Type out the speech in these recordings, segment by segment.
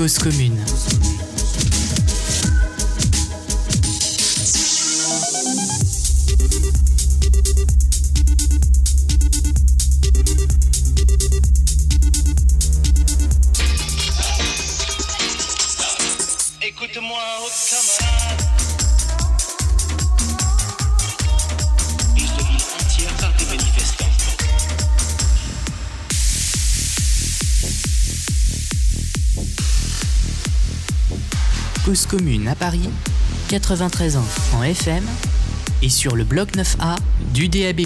Cause commune. Commune à Paris, 93 ans en FM et sur le bloc 9A du DAB+.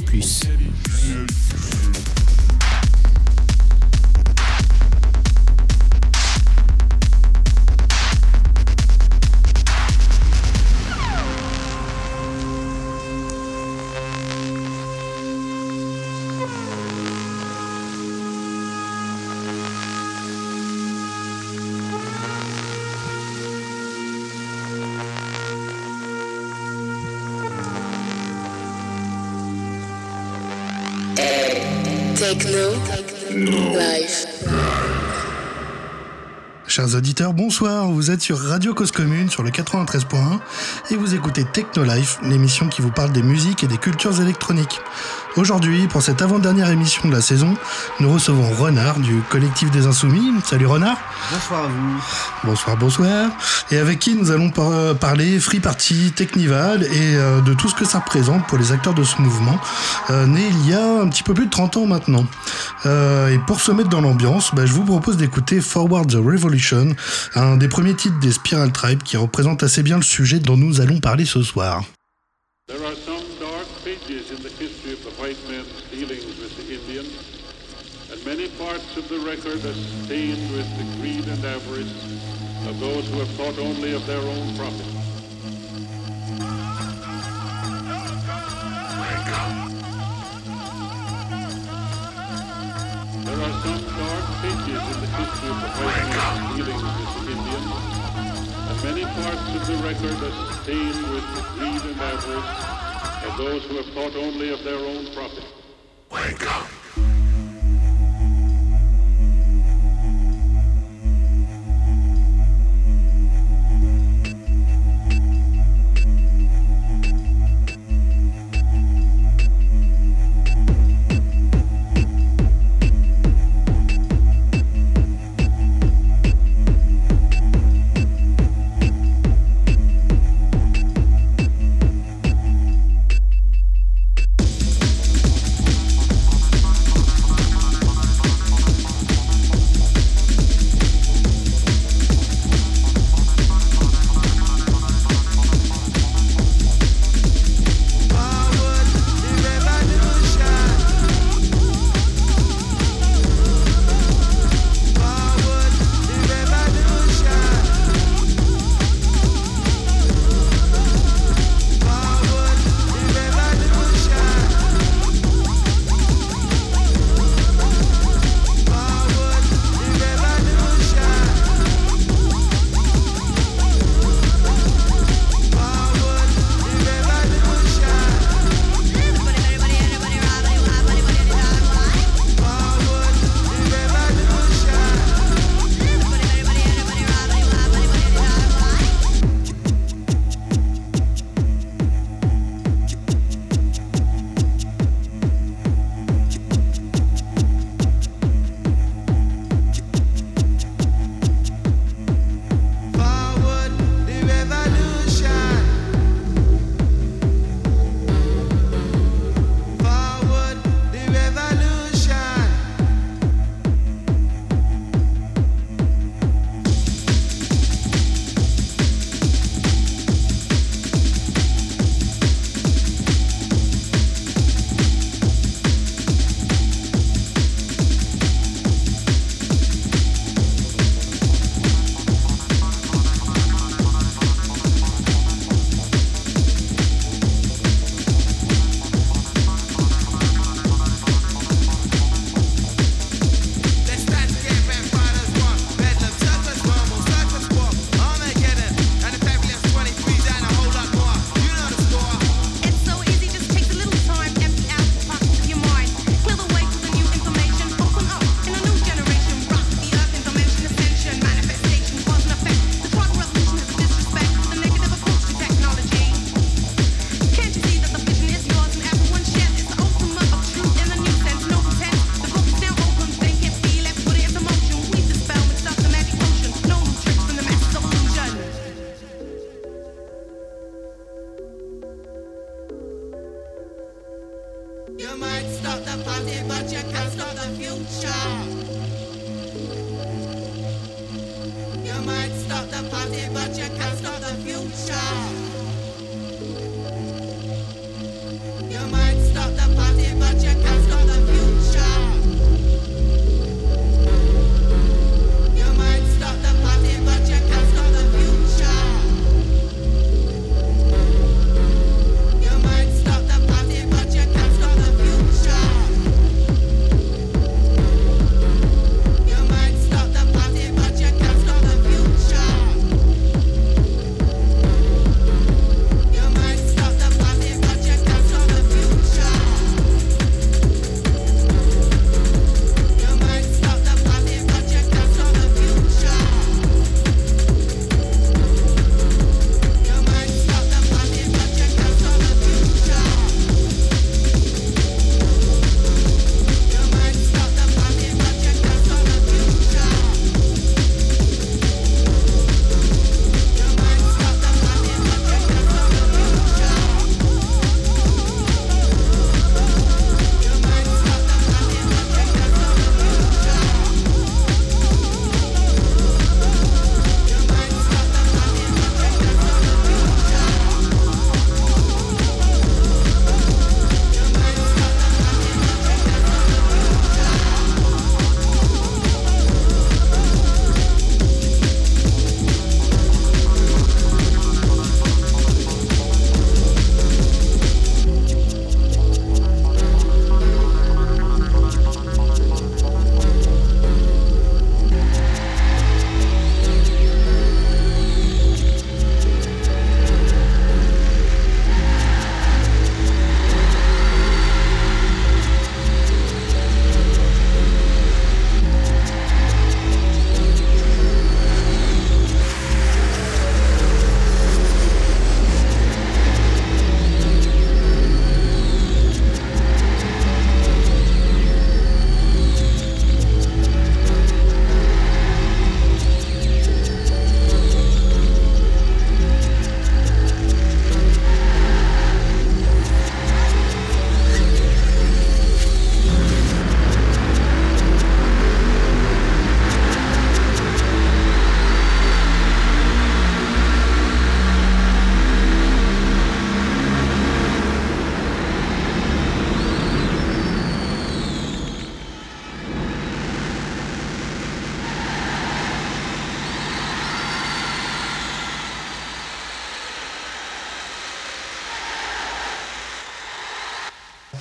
Bonsoir. Vous êtes sur Radio Cause Commune sur le 93.1 et vous écoutez Techno Life, l'émission qui vous parle des musiques et des cultures électroniques. Aujourd'hui, pour cette avant-dernière émission de la saison, nous recevons Renard du collectif des Insoumis. Salut Renard. Bonsoir à vous. Bonsoir, bonsoir. Et avec qui nous allons par- parler Free Party, Technival et euh, de tout ce que ça représente pour les acteurs de ce mouvement, euh, né il y a un petit peu plus de 30 ans maintenant. Euh, et pour se mettre dans l'ambiance, bah, je vous propose d'écouter Forward the Revolution, un des premiers titres des Spiral Tribe qui représente assez bien le sujet dont nous allons parler ce soir. There are parts of the record are stained with the greed and avarice of those who have thought only of their own profit. There are some dark pages in the history of the white man's dealings with the Indian, and many parts of the record are stained with the greed and avarice of those who have thought only of their own profit. Écoute-moi,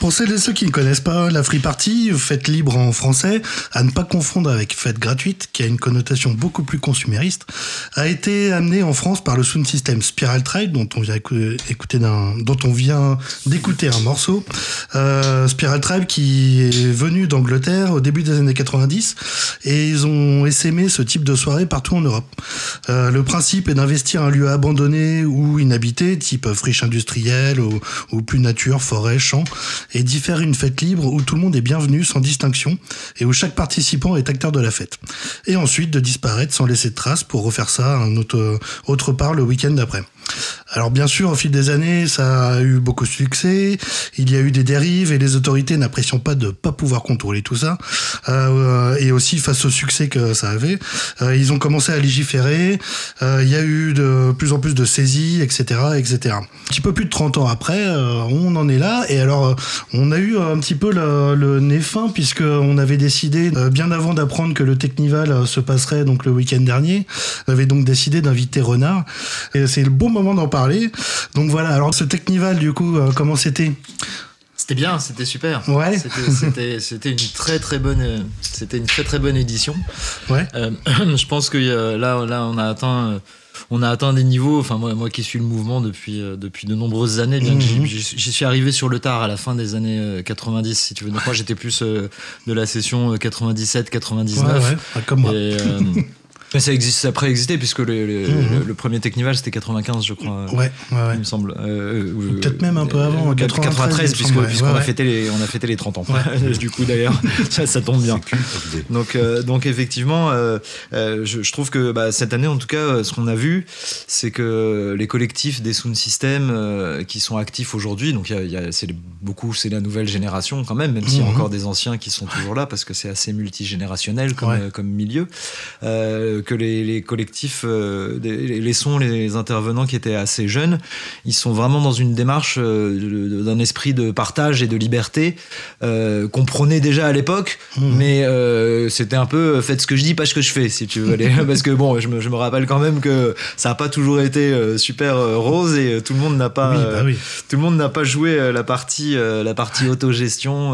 Pour celles et ceux qui ne connaissent pas la Free Party, fête libre en français, à ne pas confondre avec fête gratuite, qui a une connotation beaucoup plus consumériste, a été amenée en France par le sound system Spiral Tribe, dont on vient écou- écouter dont on vient d'écouter un morceau. Euh, Spiral Tribe qui est venu d'Angleterre au début des années 90 et ils ont essaimé ce type de soirée partout en Europe. Euh, le principe est d'investir un lieu abandonné ou inhabité, type friche industrielle ou, ou plus nature, forêt, champ, et d'y faire une fête libre où tout le monde est bienvenu sans distinction et où chaque participant est acteur de la fête. Et ensuite de disparaître sans laisser de traces pour refaire ça un autre, autre part le week-end d'après. Alors bien sûr, au fil des années, ça a eu beaucoup de succès. Il y a eu des dérives et les autorités n'appréciant pas de pas pouvoir contrôler tout ça. Euh, et aussi face au succès que ça avait, euh, ils ont commencé à légiférer. Euh, il y a eu de plus en plus de saisies, etc., etc. Un petit peu plus de 30 ans après, euh, on en est là. Et alors, euh, on a eu un petit peu le, le nez fin puisque on avait décidé euh, bien avant d'apprendre que le Technival se passerait donc le week-end dernier, on avait donc décidé d'inviter Renard. Et c'est le bon moment d'en parler. Donc voilà. Alors ce Technival, du coup, euh, comment c'était C'était bien, c'était super. Ouais. C'était- une très très bonne, c'était une très très bonne édition. Ouais. Euh, je pense que euh, là, là, on a atteint, on a atteint des niveaux. Enfin, moi, moi qui suis le mouvement depuis euh, depuis de nombreuses années, bien Mhm. j'y suis arrivé sur le tard à la fin des années euh, 90, si tu veux. Donc moi, j'étais plus euh, de la session 97-99. Ouais, ouais, comme moi. Et, euh, Mais ça existe, ça a préexisté puisque le, le, Mhm. le- le premier Technival c'était 95, je crois. Ouais, ouais, ouais. Il me semble. Euh, ou- Peut-être même un peu avant, euh, 93, 93, il me puisque, semble, ouais. puisqu'on Ouais, a ouais. fêté les, on a fêté les 30 ans. du coup, d'ailleurs, ça, ça tombe bien. Donc, euh, donc effectivement, euh, euh, je, je trouve que bah, cette année, en tout cas, euh, ce qu'on a vu, c'est que les collectifs des sound systems euh, qui sont actifs aujourd'hui, donc y a- y a- c'est beaucoup, c'est la nouvelle génération quand même, même s'il y a Mhm. encore des anciens qui sont toujours là, parce que c'est assez multigénérationnel comme, euh, comme milieu, euh, que les, les collectifs, euh, les, les sons, les intervenants qui étaient assez jeunes, ils sont vraiment dans une démarche euh, d'un esprit de partage et de liberté euh, qu'on prônait déjà à l'époque, Mhm. mais c'était un peu faites ce que je dis, pas ce que je fais, si tu veux. aller. Parce que bon, je me, je me rappelle quand même que ça n'a pas toujours été super rose et tout le monde n'a pas, Oui, bah oui. tout le monde n'a pas joué la partie, la partie autogestion,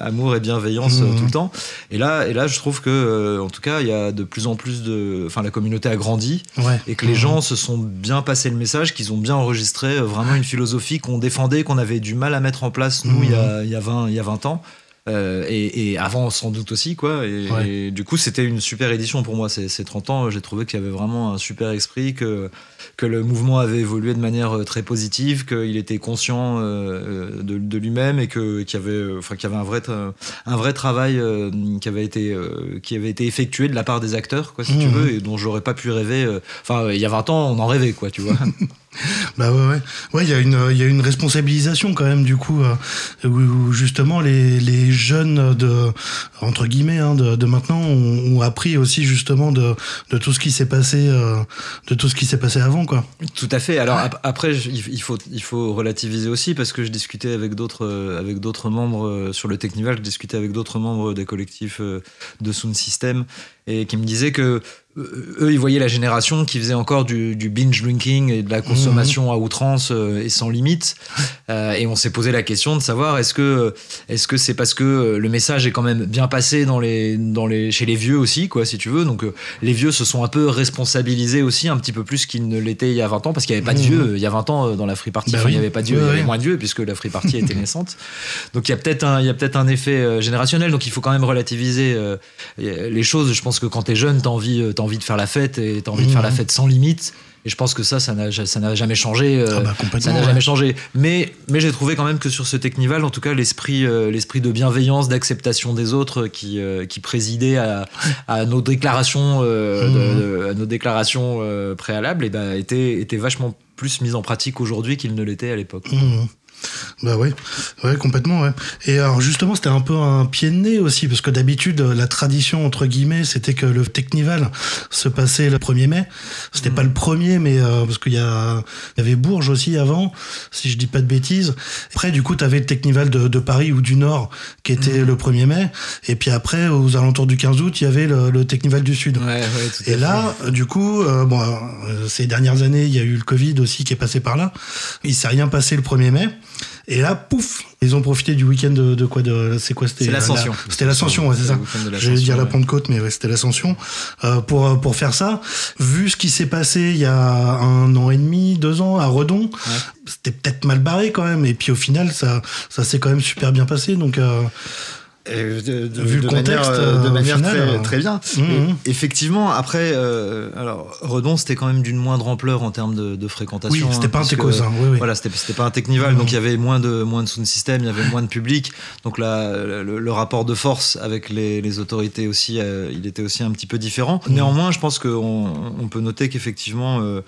amour et bienveillance Mhm. tout le temps. Et là, et là, je trouve que, en tout cas, il y a de plus en plus de, enfin, la communauté a grandi Ouais. et que les gens se sont bien passé le message, qu'ils ont bien enregistré euh, vraiment une philosophie qu'on défendait, qu'on avait du mal à mettre en place nous il y a, il y a 20, il y a 20 ans. Euh, et, et avant sans doute aussi quoi et, Ouais. et du coup c'était une super édition pour moi ces, ces 30 ans j'ai trouvé qu'il y avait vraiment un super esprit que que le mouvement avait évolué de manière euh, très positive qu'il était conscient euh, de, de lui-même et que qu'il y avait enfin qu'il y avait un vrai un vrai travail euh, qui avait été qui avait été effectué de la part des acteurs quoi si tu Mhm. veux et dont j'aurais pas pu rêver enfin il y a 20 ans on en rêvait quoi tu vois Bah ouais, ouais. Ouais, il y a une, il y a une responsabilisation quand même du coup euh, où, justement les, les jeunes de entre guillemets hein, de, de maintenant ont, ont appris aussi justement de, de tout ce qui s'est passé, euh, de tout ce qui s'est passé avant quoi. Tout à fait. Alors ap- après, je- il faut, il faut relativiser aussi parce que je discutais avec d'autres, euh, avec d'autres membres sur le Technival. Je discutais avec d'autres membres des collectifs de Sound System et qui me disaient que eux, ils voyaient la génération qui faisait encore du, du binge drinking et de la consommation à outrance euh, et sans limite. Euh, et on s'est posé la question de savoir est-ce que, est-ce que c'est parce que euh, le message est quand même bien passé dans les, dans les, chez les vieux aussi, quoi, si tu veux. Donc les vieux se sont un peu responsabilisés aussi, un petit peu plus qu'ils ne l'étaient il y a 20 ans, parce qu'il n'y avait pas de Mhm. vieux il y a 20 ans dans la free party. Bah Enfin, il n'y oui. avait pas de vieux, Ouais, il y avait moins de vieux puisque la free party était naissante. Donc il y a peut-être un, il y a peut-être un effet générationnel. Donc il faut quand même relativiser les choses. Je pense que quand t'es jeune, t'as envie, t'as envie de faire la fête et t'as envie de faire la Mhm. fête sans limite. Et je pense que ça, ça n'a, ça n'a jamais changé. euh, Ah bah, ça complètement, n'a ouais. jamais changé. Mais, mais j'ai trouvé quand même que sur ce Technival, en tout cas, l'esprit, euh, l'esprit de bienveillance, d'acceptation des autres qui, euh, qui présidait à, à nos déclarations, de- de- à nos déclarations préalables, et ben, était, était vachement plus mis en pratique aujourd'hui qu'il ne l'était à l'époque. Mhm. Bah ouais, ouais complètement ouais. Et alors justement c'était un peu un pied de nez aussi parce que d'habitude la tradition entre guillemets c'était que le Technival se passait le 1er mai. C'était Mhm. pas le premier mais euh, parce qu'il y a y avait Bourges aussi avant si je dis pas de bêtises. Après du coup tu avais le Technival de, de Paris ou du Nord qui était Mhm. le 1er mai et puis après aux alentours du 15 août il y avait le, le Technival du Sud. Ouais, ouais, tout Et là, du coup, euh, bon, euh, ces dernières années, il y a eu le Covid aussi qui est passé par là. Il s'est rien passé le 1er mai. Et là, pouf, ils ont profité du week-end de, de quoi de, C'est quoi C'était l'Ascension. la- C'était l'Ascension, ouais, c'est ça. J'allais dire la ouais. Pentecôte, mais ouais, c'était l'Ascension. Euh, pour, euh, pour faire ça, vu ce qui s'est passé il y a un an et demi, deux ans à Redon, c'était peut-être mal barré quand même. Et puis au final, ça, ça s'est quand même super bien passé. Donc, euh, de, de- Vu le de contexte, manière, euh, de euh, manière final, très, très bien. Mhm. Et effectivement, après, euh, alors Redon, c'était quand même d'une moindre ampleur en termes de, fréquentation. oui, c'était hein, pas un Tecos, hein, oui, oui. Voilà, c'était pas un Technival, donc il y avait moins de moins de sound system, il y avait moins de public, donc là, le, le rapport de force avec les, les autorités aussi, euh, il était aussi un petit peu différent. Néanmoins, je pense qu'on on peut noter qu'effectivement, euh,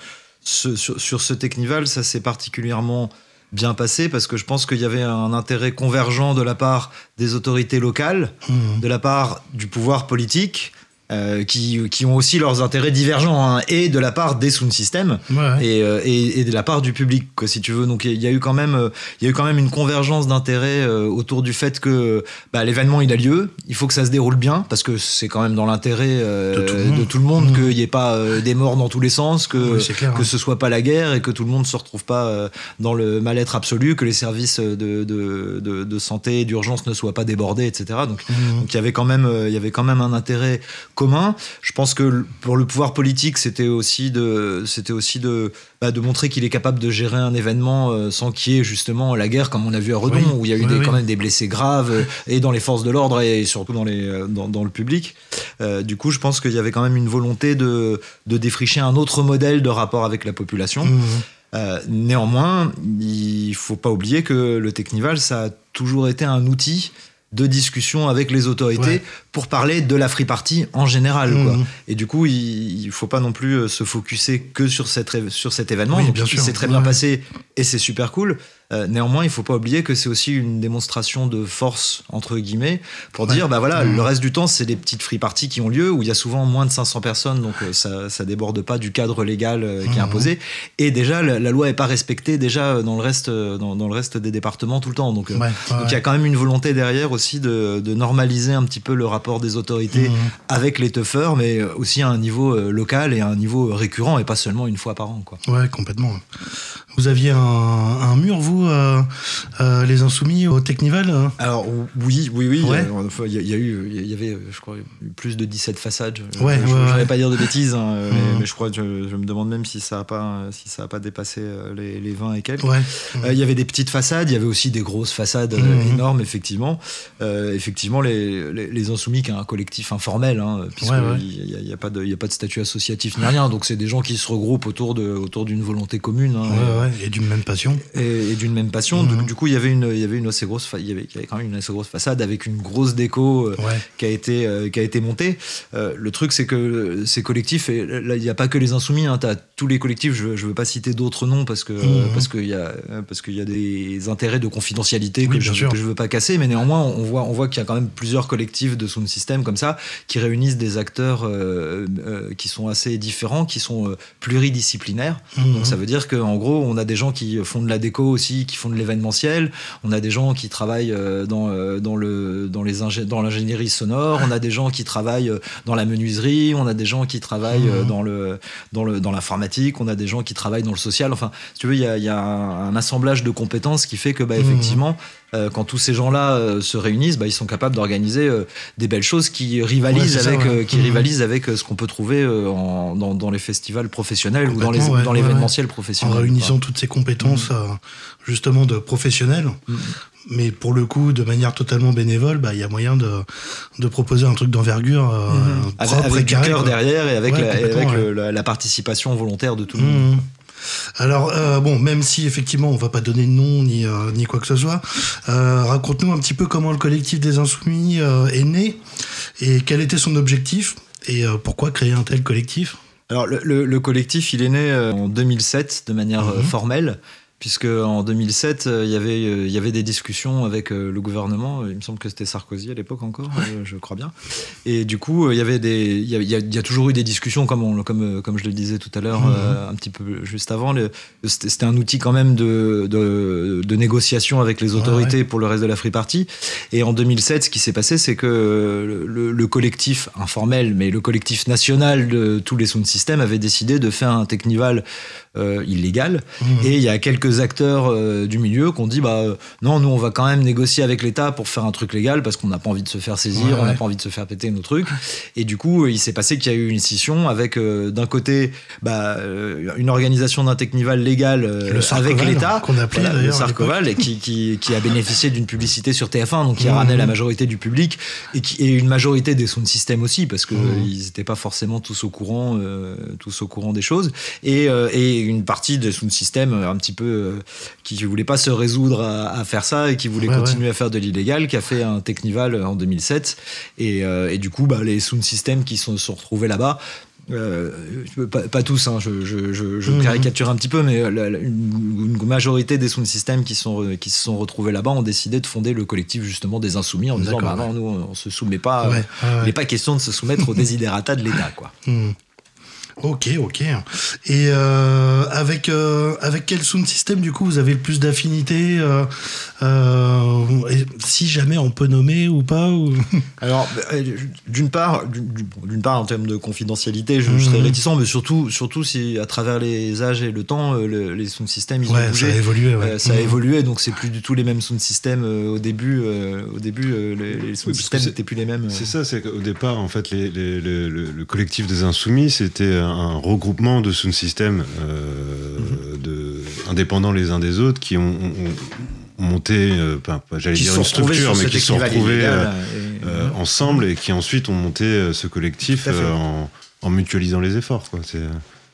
sur, sur ce Technival, ça s'est particulièrement bien passé parce que je pense qu'il y avait un intérêt convergent de la part des autorités locales, Mhm. de la part du pouvoir politique. Euh, qui, qui ont aussi leurs intérêts divergents hein, et de la part des sound systems Ouais, ouais. et, euh, et, et de la part du public quoi, si tu veux donc il y a eu quand même euh, il y a eu quand même une convergence d'intérêts euh, autour du fait que bah, l'événement il a lieu il faut que ça se déroule bien parce que c'est quand même dans l'intérêt De tout le monde. de tout le monde Mmh. qu'il n'y ait pas des morts dans tous les sens que Oui, clair, que hein. ce soit pas la guerre et que tout le monde se retrouve pas dans le mal-être absolu que les services de, de, de, de santé et d'urgence ne soient pas débordés etc donc Mhm. donc il y avait quand même, il y avait quand même un intérêt commun. Je pense que pour le pouvoir politique, c'était aussi de, c'était aussi de, bah, de montrer qu'il est capable de gérer un événement euh, sans qu'il y ait justement la guerre, comme on a vu à Redon, Oui, où il y a eu oui, des, oui. quand même des blessés graves euh, et dans les forces de l'ordre et surtout dans les, euh, dans, dans le public. Euh, du coup, je pense qu'il y avait quand même une volonté de, de défricher un autre modèle de rapport avec la population. Euh, néanmoins, il faut pas oublier que le Technival, ça a toujours été un outil de discussion avec les autorités Ouais. pour parler de la free party en général. quoi. Mhm. Et du coup, il, il faut pas non plus euh, se focuser que sur, cette, sur cet événement. Oui, bien il sûr. s'est très bien passé et c'est super cool. Euh, néanmoins, il faut pas oublier que c'est aussi une démonstration de force, entre guillemets, pour Ouais. dire, bah voilà, Mhm. le reste du temps, c'est des petites free parties qui ont lieu, où il y a souvent moins de 500 personnes, donc euh, ça, ça déborde pas du cadre légal euh, qui est Mhm. imposé. Et déjà, la, la loi est pas respectée déjà dans le reste, dans, dans le reste des départements tout le temps. Donc, Ouais, donc il y a quand même une volonté derrière aussi de, de normaliser un petit peu le rapport des autorités Mhm. avec les toughers, mais aussi à un niveau local et à un niveau récurrent et pas seulement une fois par an. Quoi. Ouais, complètement. Vous aviez un, un mur, vous, euh, euh, les insoumis au Technival euh Alors oui, oui, oui. Ouais. euh, Il y, a- il y a eu, il y avait, je crois, plus de 17 façades. Je- Ouais, je, ouais, vais pas dire de bêtises, hein, mais, Mhm. mais je crois, je, je me demande même si ça a pas, si ça a pas dépassé les, les 20 et quelques. Euh, Il y avait des petites façades, il y avait aussi des grosses façades Mhm. énormes, effectivement. Effectivement, les, les, les Insoumis, qui est un collectif informel, hein, puisqu'il n'y a, y a pas de, il y a pas de statut associatif ni rien, donc c'est des gens qui se regroupent autour de, autour d'une volonté commune. Et d'une même passion. et, et d'une même passion. Donc, du coup, il y avait une, il y avait une assez grosse, il y avait, il y avait quand même une assez grosse façade avec une grosse déco euh, Ouais. qui a été, euh, qui a été montée. Euh, le truc, c'est que ces collectifs, et là, il n'y a pas que les insoumis. Hein, T'as tous les collectifs. Je, ne veux pas citer d'autres noms parce que Mhm. parce qu'il y a parce qu'il y a des intérêts de confidentialité Oui, que, bien je, sûr. que je veux pas casser. Mais néanmoins, on voit, on voit qu'il y a quand même plusieurs collectifs de sound system comme ça qui réunissent des acteurs qui sont assez différents, qui sont pluridisciplinaires. Mhm. Donc ça veut dire qu'en gros, on a des gens qui font de la déco aussi, qui font de l'événementiel. On a des gens qui travaillent euh, dans, euh, dans, le, dans, les ingé- dans l'ingénierie sonore. On a des gens qui travaillent euh, dans la menuiserie. On a des gens qui travaillent Mhm. dans, le, dans, le, dans l'informatique. On a des gens qui travaillent dans le social. Enfin, si tu veux, il y a, il y a un, un assemblage de compétences qui fait que, bah, Mhm. effectivement, euh, quand tous ces gens-là euh, se réunissent, bah, ils sont capables d'organiser euh, des belles choses qui rivalisent Ouais, c'est ça, avec, ouais. qui Mhm. rivalisent avec ce qu'on peut trouver en- dans, dans les festivals professionnels ou dans les- Complètement, ouais, dans ouais, l'événementiel En professionnel. réunissant toutes ces compétences, euh, justement, de professionnels. Mhm. Mais pour le coup, de manière totalement bénévole, bah, il y a moyen de, de proposer un truc d'envergure euh, Avec, propre avec et du cœur derrière et avec, Ouais, la, et complètement, avec ouais. le- la, la participation volontaire de tout le monde. Alors, euh, bon, même si effectivement on va pas donner de nom ni, euh, ni quoi que ce soit, euh, raconte-nous un petit peu comment le collectif des Insoumis est né et quel était son objectif et pourquoi créer un tel collectif? Alors, le, le- le collectif, il est né en 2007 de manière Mhm. formelle, puisque en 2007, euh, il y avait, euh, il y avait des discussions avec euh, le gouvernement. Il me semble que c'était Sarkozy à l'époque encore, je crois bien. Et du coup, il y avait des, il y a, il y toujours eu des discussions, comme, on, comme, comme je le disais tout à l'heure, Mhm. un petit peu juste avant. C'était un outil quand même de, de, de négociation avec les autorités pour le reste de la Free Party. Et en 2007, ce qui s'est passé, c'est que le, le- le collectif informel, mais le collectif national de tous les sound systems avait décidé de faire un Technival euh. Mhm. Et il y a quelques acteurs euh, du milieu qui ont dit bah euh, non, nous on va quand même négocier avec l'État pour faire un truc légal parce qu'on n'a pas envie de se faire saisir, Ouais, on n'a ouais. pas envie de se faire péter nos trucs. Et du coup, il s'est passé qu'il y a eu une scission avec euh, d'un côté bah, une organisation d'un Technival légal Le avec l'État, qu'on appelait voilà, le Sarcoval, et qui, qui, qui a bénéficié d'une publicité sur TF1, donc qui a Mhm. ramené la majorité du public et, qui, et une majorité des sound systems aussi, parce que Mhm. n'étaient pas forcément tous au courant, tous au courant des choses, et, et une partie des sound systems euh, un petit peu euh, qui ne voulait pas se résoudre à, à faire ça et qui voulait Ouais, continuer à faire de l'illégal, qui a fait un Technival en 2007, et, euh, et du coup, bah, les sound systems qui sont, sont retrouvés là-bas. euh, pas, pas tous, hein, je, je- je- je Mhm. caricature un petit peu, mais la- la- une, une majorité des sound systems qui, sont, qui se sont retrouvés là-bas ont décidé de fonder le collectif justement des insoumis en disant bah non, nous on se soumet pas, Ouais, euh, ouais, il n'est pas question de se soumettre aux desiderata de l'État. quoi. Ok, ok. Et euh, avec euh, avec quel sound system du coup vous avez le plus d'affinité euh, euh, Si jamais on peut nommer ou pas ou... Alors, euh, d'une part, d'une- part, en termes de confidentialité, je, je Mhm. serais réticent, mais surtout, surtout si à travers les âges et le temps, le- les sound systems ils ont Ouais, ça bougé. a évolué. Ouais. Euh, ça a Mhm. évolué, donc c'est plus du tout les mêmes sound systems au début. euh, au début, euh, les, les sound que systems n'étaient plus les mêmes. C'est ça, c'est qu'au départ, en fait, les- les- le collectif des Insoumis, c'était un regroupement de sound systems euh, Mhm. de, indépendants les uns des autres qui ont, ont- ont monté, euh, j'allais dire une structure, mais qui se sont retrouvés euh, et- euh, ensemble et qui ensuite ont monté ce collectif en, en mutualisant les efforts. Quoi.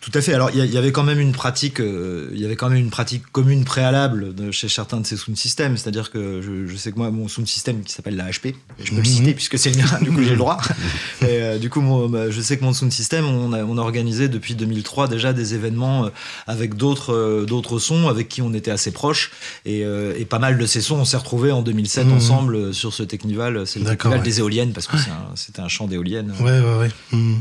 Tout à fait. Alors, il y, avait quand même une pratique, euh, il y avait quand même une pratique commune préalable de- chez certains de ces sound systems. C'est-à-dire que je, je sais que moi, mon sound system qui s'appelle la HP, je peux le Mhm. citer puisque c'est le mien, du coup j'ai le droit. Et, euh, du coup, bah, je sais que mon sound system, on a, on a organisé depuis 2003 déjà des événements euh, avec d'autres euh, d'autres sons avec qui on était assez proches. Et, et pas mal de ces sons, on s'est retrouvés en 2007 Mhm. ensemble sur ce Technival. C'est le Technival ouais. des éoliennes parce que c'était un, chant d'éoliennes. Ouais, ouais, ouais. Hmm.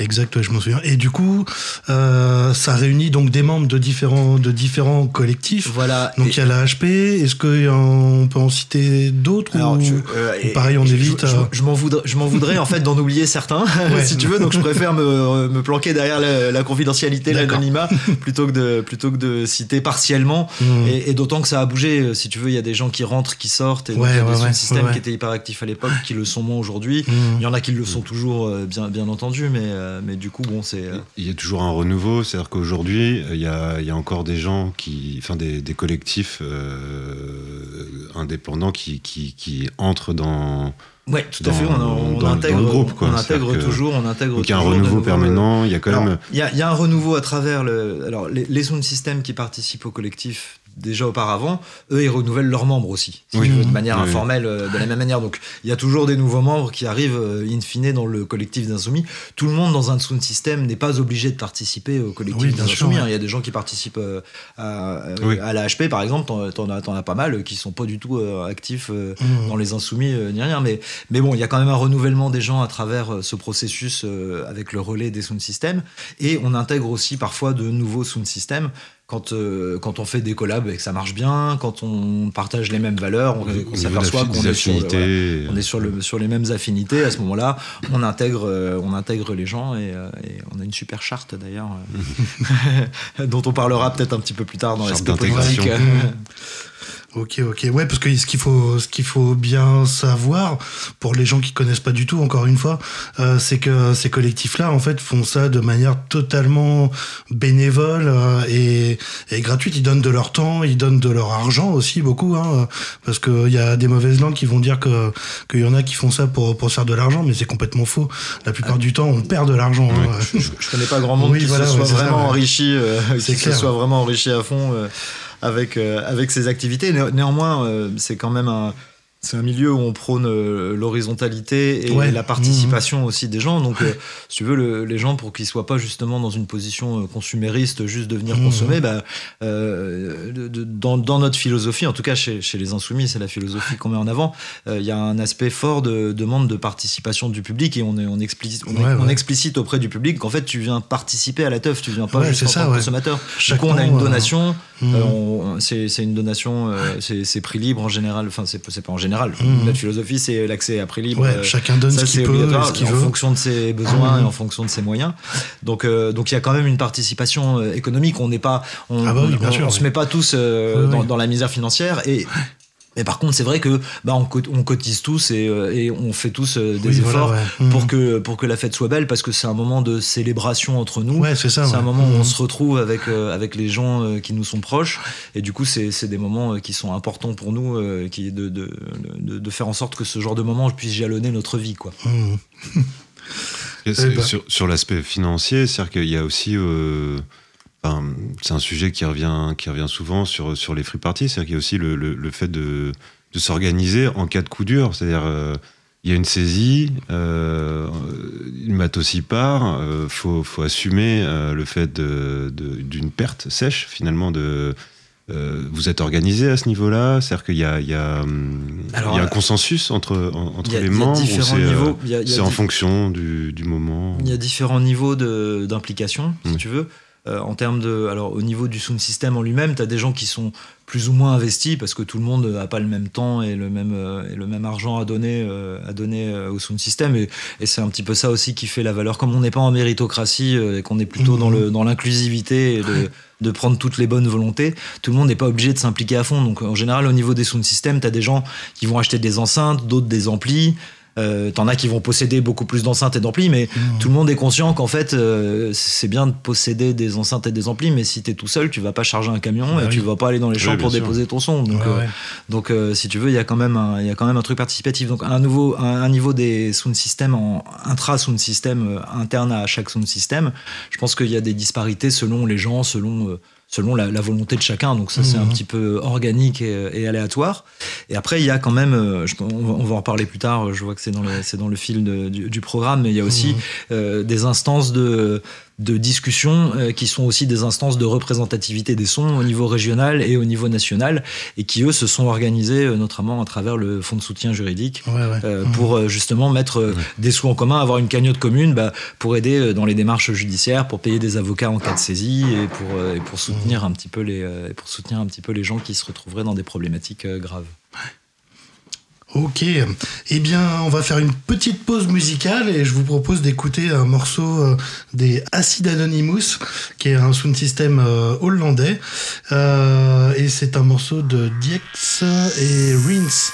Exact, ouais, je m'en souviens. Et du coup, euh, ça réunit donc des membres de différents, de différents collectifs. Voilà. Donc il y a la HP. Est-ce qu'on peut en citer d'autres ou... euh, ou pareil, on je- évite, Je, je- euh, je m'en voudrais, je m'en voudrais en fait d'en oublier certains, Ouais. si tu veux. Donc je préfère me, me planquer derrière la, la confidentialité, l'anonymat, plutôt que de plutôt que de citer partiellement. Hmm. Et, et d'autant que ça a bougé. euh, Si tu veux, il y a des gens qui rentrent, qui sortent. Et donc, Ouais, il y a des ouais. qui étaient hyper actifs à l'époque, qui le sont moins aujourd'hui. Hmm. Il y en a qui le sont toujours, euh, bien bien entendu. Mais euh, mais du coup, bon, c'est euh, il y a toujours un renouveau, c'est-à-dire qu'aujourd'hui, il y a, il y a encore des gens qui, enfin des, des collectifs euh, indépendants qui, qui, qui entrent dans. ouais, tout Dans- à fait. On, on dans- dans intègre, le groupe, quoi. on intègre que- toujours, on intègre. Donc il y a un toujours renouveau permanent, il y a quand Alors, même. Il y, a, il y a un renouveau à travers le. Alors, les, les sound systems qui participent au collectif déjà auparavant, eux, ils renouvellent leurs membres aussi, si Oui. veux, de manière Oui, informelle, euh, de la même manière. Donc, il y a toujours des nouveaux membres qui arrivent euh, in fine dans le collectif d'Insoumis. Tout le monde dans un sound system n'est pas obligé de participer au collectif Oui, d'Insoumis. hein. Il y a des gens qui participent euh, à, à la HP, par exemple, t'en, as, as pas mal qui sont pas du tout actifs Hmm. dans les insoumis ni rien. Mais, mais bon, il y a quand même un renouvellement des gens à travers ce processus avec le relais des sound systems. Et on intègre aussi parfois de nouveaux sound systems. Quand, euh, quand on fait des collabs et que ça marche bien, quand on partage les mêmes valeurs, on, s'aperçoit qu'on est sur, on est sur, le, sur les mêmes affinités. À ce moment-là, on intègre, euh, on intègre les gens et, euh, et on a une super charte d'ailleurs, euh, dont on parlera peut-être un petit peu plus tard dans l'aspect politique. Ok, ok. Ouais, parce que ce qu'il faut, ce qu'il faut bien savoir pour les gens qui connaissent pas du tout, encore une fois, euh, c'est que ces collectifs-là, en fait, font ça de manière totalement bénévole euh, et, et gratuite. Ils donnent de leur temps, ils donnent de leur argent aussi beaucoup, hein, parce qu'il y a des mauvaises langues qui vont dire que qu'il y en a qui font ça pour pour faire de l'argent, mais c'est complètement faux. La plupart du temps, on perd de l'argent. hein. je, je connais pas grand monde Oui, qui voilà, se soit vraiment enrichi, euh, qui se soit vraiment enrichi à fond euh, avec euh, avec ces activités. Né- néanmoins, euh, c'est quand même un c'est un milieu où on prône euh, l'horizontalité et Ouais. la participation aussi des gens. Donc, euh, si tu veux, le- les gens, pour qu'ils soient pas justement dans une position euh, consumériste, juste de venir Mhm. consommer, bah, euh, de- de- dans, dans notre philosophie, en tout cas chez, chez les Insoumis, c'est la philosophie qu'on met en avant, il y a un aspect fort de demande de participation du public et on, est, on, explicite, on, est- Ouais, on ouais. explicite auprès du public qu'en fait, tu viens participer à la teuf, tu viens pas juste en ça, tant consommateur. Chaque du coup, on a une donation, Mhm. c'est une donation, c'est prix libre en général, enfin, c'est pas en général. Mhm. Notre philosophie, c'est l'accès à prix libre. Ouais, euh, chacun donne ça, ce qu'il peut, ce qu'il en veut. fonction de ses besoins Mhm. et en fonction de ses moyens. Donc, euh, donc il y a quand même une participation euh, économique. On n'est pas, on, Ah bah oui, bien on- sûr, on se met pas tous euh, Oui, dans, dans la misère financière et. Mais par contre, c'est vrai que bah, on, co- on cotise tous et, euh, et on fait tous euh, des Oui, voilà, efforts ouais. Mhm. pour que pour que la fête soit belle parce que c'est un moment de célébration entre nous. Ouais, c'est ouais. un moment où Mhm. on se retrouve avec, euh, avec les gens euh, qui nous sont proches. Et du coup, c'est c'est des moments euh, qui sont importants pour nous, euh, qui est de, de, de, de faire en sorte que ce genre de moment puisse jalonner notre vie. Quoi. Mhm. Eh ben. Sur, sur l'aspect financier, c'est-à-dire qu'il y a aussi. Euh, enfin, c'est un sujet qui revient, qui revient souvent sur, sur les free parties, c'est-à-dire qu'il y a aussi le, le- le fait de, de s'organiser en cas de coup dur. C'est-à-dire, euh, il y a une saisie, euh, une matos y part, il faut, faut assumer euh, le fait de- de- d'une perte sèche, finalement, de. euh, vous êtes organisé à ce niveau-là C'est-à-dire qu'il y a, il y, a, Alors, il y a un euh, consensus entre, en- entre a- les membres ou différents c'est, euh, niveaux. A- c'est en fonction du, du moment Il y a différents niveaux de- d'implication, si Oui. tu veux. Euh, en termes de, alors au niveau du sound system en lui-même, tu as des gens qui sont plus ou moins investis parce que tout le monde n'a pas le même temps et le même, euh, et le même argent à donner, euh, à donner au sound system. Et, et c'est un petit peu ça aussi qui fait la valeur. Comme on n'est pas en méritocratie et qu'on est plutôt dans le- dans l'inclusivité et de, de prendre toutes les bonnes volontés, tout le monde n'est pas obligé de s'impliquer à fond. Donc en général, au niveau des sound systems, tu as des gens qui vont acheter des enceintes, d'autres des amplis. Euh, T'en as qui vont posséder beaucoup plus d'enceintes et d'amplis, mais Mmh. tout le monde est conscient qu'en fait, euh, c'est bien de posséder des enceintes et des amplis, mais si t'es tout seul, tu vas pas charger un camion Bah et oui. tu vas pas aller dans les champs Oui, pour sûr. déposer ton son. Donc, Ouais, euh, ouais. donc euh, si tu veux, il y a quand même un, il y a quand même un truc participatif. Donc un nouveau, un, un niveau des sound systems en intra sound system euh, interne à chaque sound system. Je pense qu'il y a des disparités selon les gens, selon euh, selon la, la volonté de chacun. Donc ça c'est un Mhm. petit peu organique et, et aléatoire. Et après il y a quand même, euh, je- on, va, on va en reparler plus tard. Je vois que c'est dans le dans le fil de- du, du programme, mais il y a aussi Mhm. euh, des instances de de discussion euh, qui sont aussi des instances de représentativité des sons au niveau régional et au niveau national et qui eux se sont organisés euh, notamment à travers le fonds de soutien juridique Ouais, ouais. euh, Mhm. pour euh, justement mettre euh, des sous en commun, avoir une cagnotte commune bah, pour aider euh, dans les démarches judiciaires, pour payer des avocats en cas de saisie et pour, euh, et pour soutenir un petit peu les euh, pour soutenir un petit peu les gens qui se retrouveraient dans des problématiques euh, graves. Ok, eh bien on va faire une petite pause musicale et je vous propose d'écouter un morceau euh, des Acid Anonymous, qui est un sound system euh, hollandais, Euh, et c'est un morceau de Diex et Rince.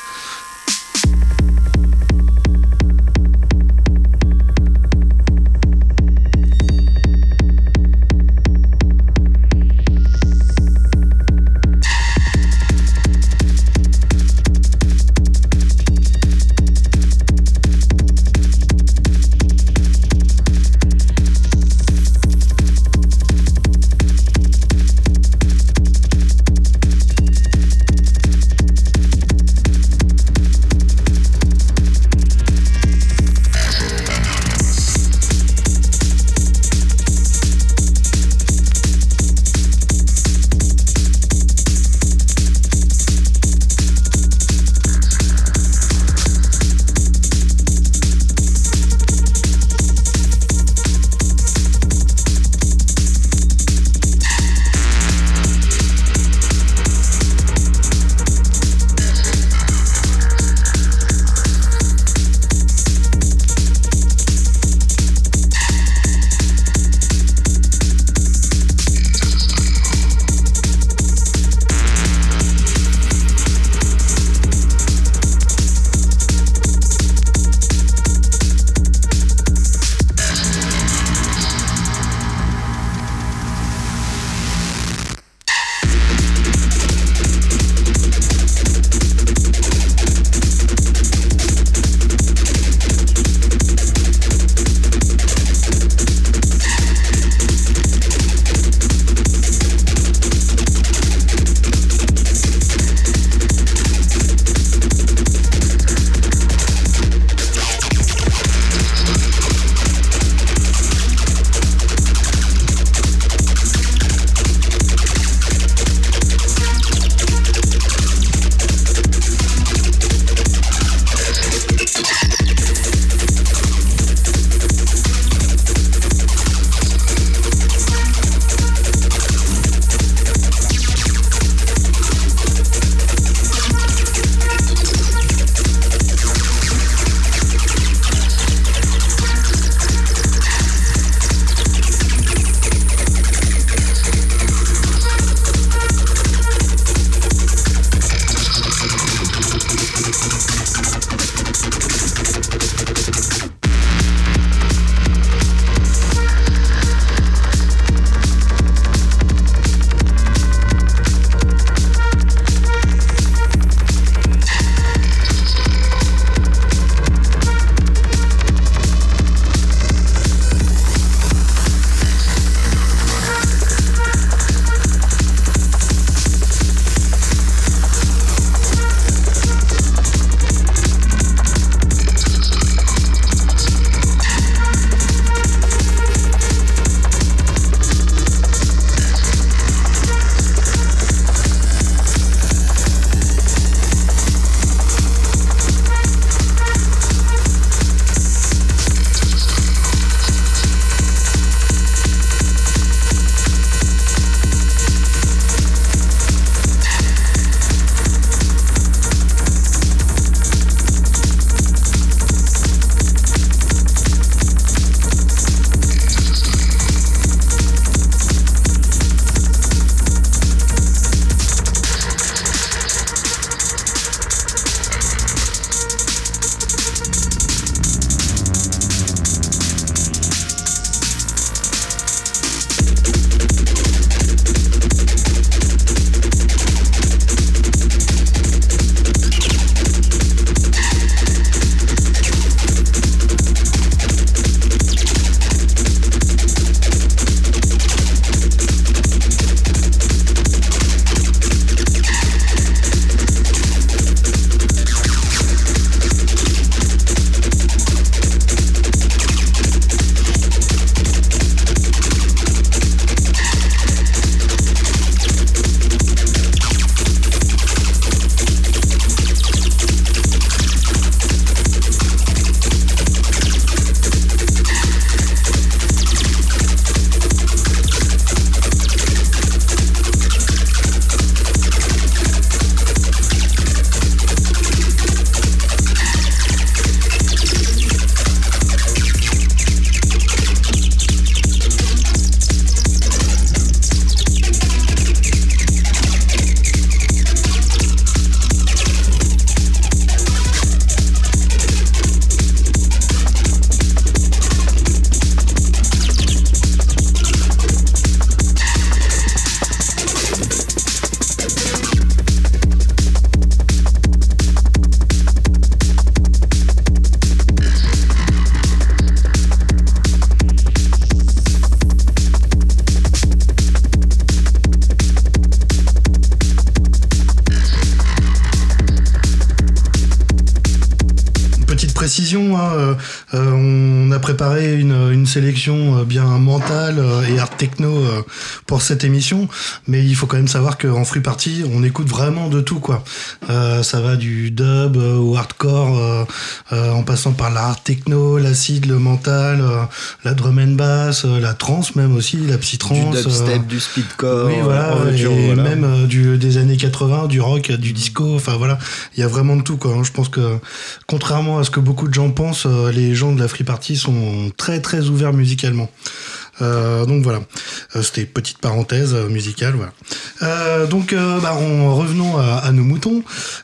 Cette émission, mais il faut quand même savoir qu'en free party, on écoute vraiment de tout quoi. Euh, ça va du dub euh, au hardcore, euh, en passant par l'art techno, l'acide, le mental, la drum and bass, la trance même aussi, la Du psytrance. euh, dubstep, du speedcore. oui, voilà, et voilà. même du, des années 80, du rock, du disco, enfin voilà, il y a vraiment de tout quoi. Je pense que contrairement à ce que beaucoup de gens pensent, les gens de la free party sont très très ouverts musicalement. Euh, donc voilà, c'était une petite parenthèse euh, musicale. Voilà. Euh, donc euh, bah, en revenons à, à nos moutons,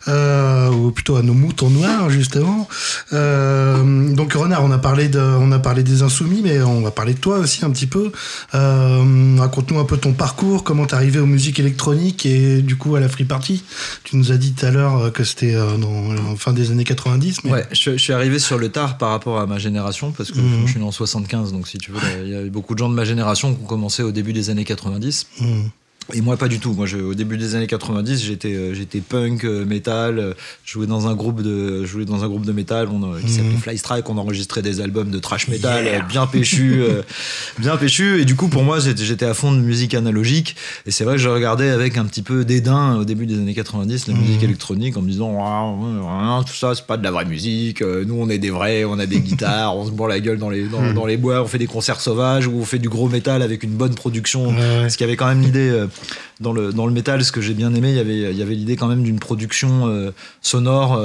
euh, ou plutôt à nos moutons noirs justement. Euh, donc Renard, on a parlé de, on a parlé des insoumis, mais on va parler de toi aussi un petit peu. Euh, Raconte-nous un peu ton parcours, comment t'es arrivé aux musiques électroniques et du coup à la free party. Tu nous as dit tout à l'heure que c'était dans en fin des années 90. Mais... Ouais, je, je suis arrivé sur le tard par rapport à ma génération parce que Mhm. je suis né en 75, donc si tu veux, il y a eu beaucoup de gens de ma génération qui ont commencé au début des années 90. Mhm. Et moi, pas du tout. Moi, je- au début des années 90, j'étais, euh, j'étais punk, euh, métal. euh, Je jouais dans un groupe de, je jouais dans un groupe de métal on, qui s'appelait Fly Strike. On enregistrait des albums de trash metal bien péchus, euh, bien péchus. Et du coup, pour moi, j'étais, j'étais à fond de musique analogique. Et c'est vrai que je regardais avec un petit peu dédain au début des années 90 la musique électronique en me disant, Ah, tout ça, c'est pas de la vraie musique. Nous, on est des vrais, on a des guitares, on se bourre la gueule dans les, dans, dans les bois, on fait des concerts sauvages ou on fait du gros métal avec une bonne production. Ouais. Parce qu'il y avait quand même l'idée dans le dans métal, ce que j'ai bien aimé, il y avait l'idée quand même d'une production euh, sonore.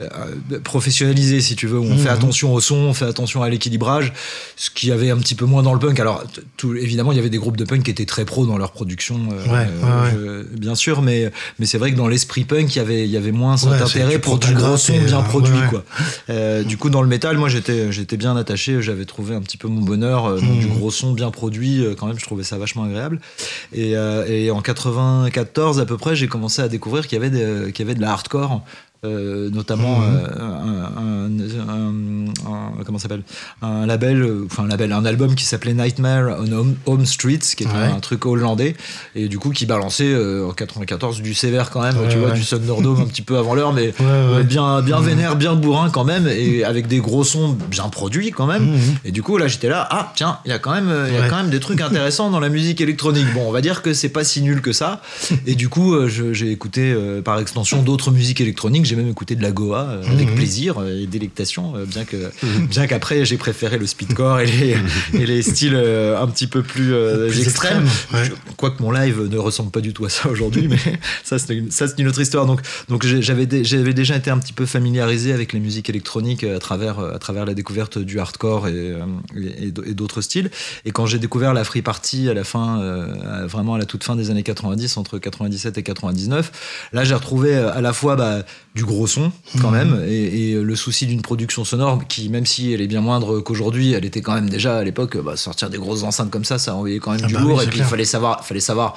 Euh, euh, professionnalisée si tu veux où on Mhm. fait attention au son on fait attention à l'équilibrage ce qu'il y avait un petit peu moins dans le punk alors tout, évidemment il y avait des groupes de punk qui étaient très pros dans leur production euh, Ouais, euh, je- bien sûr mais mais c'est vrai que dans l'esprit punk il y avait il y avait moins cet Ouais, intérêt pour du gros son bien produit ouais, ouais. quoi euh, du coup, dans le métal, moi, j'étais, j'étais bien attaché. J'avais trouvé un petit peu mon bonheur dans Mhm. du gros son bien produit. quand même, je trouvais ça vachement agréable. Et, euh, et en 94 à peu près, j'ai commencé à découvrir qu'il y avait, des- qu'il y avait de la hardcore. Euh, notamment Mhm. euh, un, un- un- un- comment s'appelle? Un label euh, enfin un label un album qui s'appelait Nightmare on Home, Home Streets qui était Ouais. un truc hollandais et du coup qui balançait euh, en 94 du sévère quand même Ouais, tu vois du Thunderdome un petit peu avant l'heure mais bien, bien vénère, bien bourrin quand même, et avec des gros sons bien produits quand même. Mhm. Et du coup, là, j'étais là, ah tiens, il y a quand même, il y a quand même des trucs intéressants dans la musique électronique. Bon, on va dire que c'est pas si nul que ça. Et du coup, j'ai écouté par extension d'autres musiques électroniques. J'ai même écouté de la Goa euh, avec Mhm. plaisir euh, et délectation, euh, bien que, bien qu'après j'ai préféré le speedcore et les, et les styles un petit peu plus, Plus extrêmes. extrême, ouais. Quoique mon live ne ressemble pas du tout à ça aujourd'hui, mais ça c'est une, ça, c'est une autre histoire. Donc, donc j'avais dé- j'avais déjà été un petit peu familiarisé avec les musiques électroniques à travers, à travers la découverte du hardcore et, et, d'autres styles. Et quand j'ai découvert la free party à la fin, euh, vraiment à la toute fin des années 90, entre 97 et 99, là j'ai retrouvé à la fois bah, du gros son quand même et, et le souci d'une production sonore qui, même si elle est bien moindre qu'aujourd'hui, elle était quand même déjà à l'époque, bah, sortir des grosses enceintes comme ça, ça envoyait quand même Ah du bah lourd. et puis il fallait savoir, fallait savoir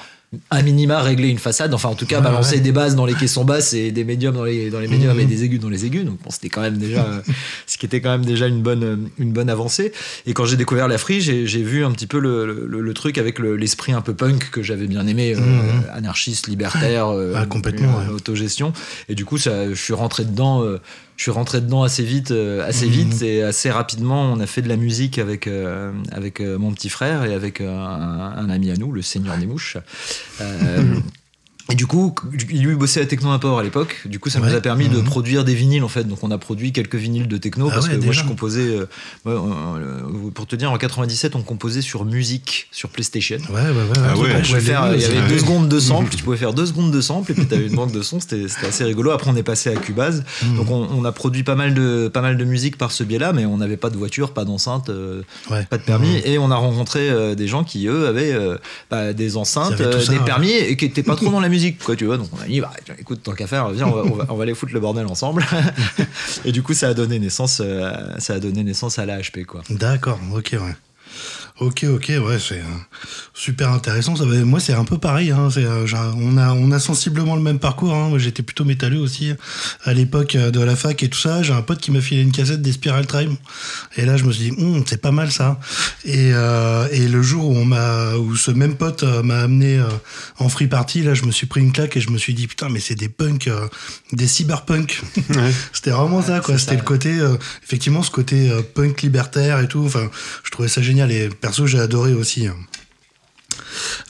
à minima régler une façade, enfin en tout cas Ouais, balancer ouais. des basses dans les caissons basses et des médiums dans les, dans les médiums Mhm. et des aigus dans les aigus. Donc bon, c'était quand même déjà, euh, ce qui était quand même déjà une bonne, une bonne avancée. Et quand j'ai découvert la free, j'ai j'ai vu un petit peu le, le- le truc avec le- l'esprit un peu punk que j'avais bien aimé, euh, Mhm. anarchiste, libertaire, euh, Ah, complètement, euh, ouais. autogestion. Et du coup, ça, je suis rentré dedans. Je suis rentré dedans assez vite, euh, assez Mhm. vite et assez rapidement. On a fait de la musique avec euh, avec euh, mon petit frère et avec un, un ami à nous, le Seigneur des mouches. Euh, Et du coup, il lui bossait à Techno Import à l'époque. Du coup, ça nous a permis de Mhm. produire des vinyles en fait. Donc, on a produit quelques vinyles de techno Ah parce ouais, que moi, déjà. je composais. euh, ouais, euh, pour te dire, en 97, on composait sur musique sur PlayStation. Ouais, ouais, ouais. Ah ouais, qu'on On faire, il y avait deux secondes de sample, tu pouvais faire deux secondes de sample et puis tu avais une banque de sons, c'était assez rigolo. Après, on est passé à Cubase. Mhm. Donc, on, on a produit pas mal, de, pas mal de musique par ce biais-là, mais on n'avait pas de voiture, pas d'enceinte, euh, Ouais. pas de permis. Mhm. Et on a rencontré euh, des gens qui, eux, avaient euh, bah, des enceintes, euh, ça, des ouais. permis et qui n'étaient pas trop dans la musique, quoi, tu vois. Donc, on a dit, bah, écoute, tant qu'à faire, viens, on va, aller foutre le bordel ensemble. et du coup, ça a donné naissance, euh, ça a donné naissance à la HP, quoi. D'accord, ok, ouais. Ok, ok, ouais, c'est euh, super intéressant. Ça, va- moi, c'est un peu pareil. Hein, c'est, euh, genre, on, a, on a sensiblement le même parcours. Hein. Moi, j'étais plutôt métalleux aussi à l'époque euh, de la fac et tout ça. J'ai un pote qui m'a filé une cassette des Spiral Time. Et là, je me suis dit, Hum, c'est pas mal ça. Et, euh, et le jour où, on m'a, où ce même pote m'a amené euh, en free party, là, je me suis pris une claque et je me suis dit, putain, mais c'est des punks, euh, des cyberpunks. C'était vraiment ça, quoi. C'était ça, le côté, euh, effectivement, ce côté euh, punk libertaire et tout. Enfin, je trouvais ça génial. Et perso, j'ai adoré aussi.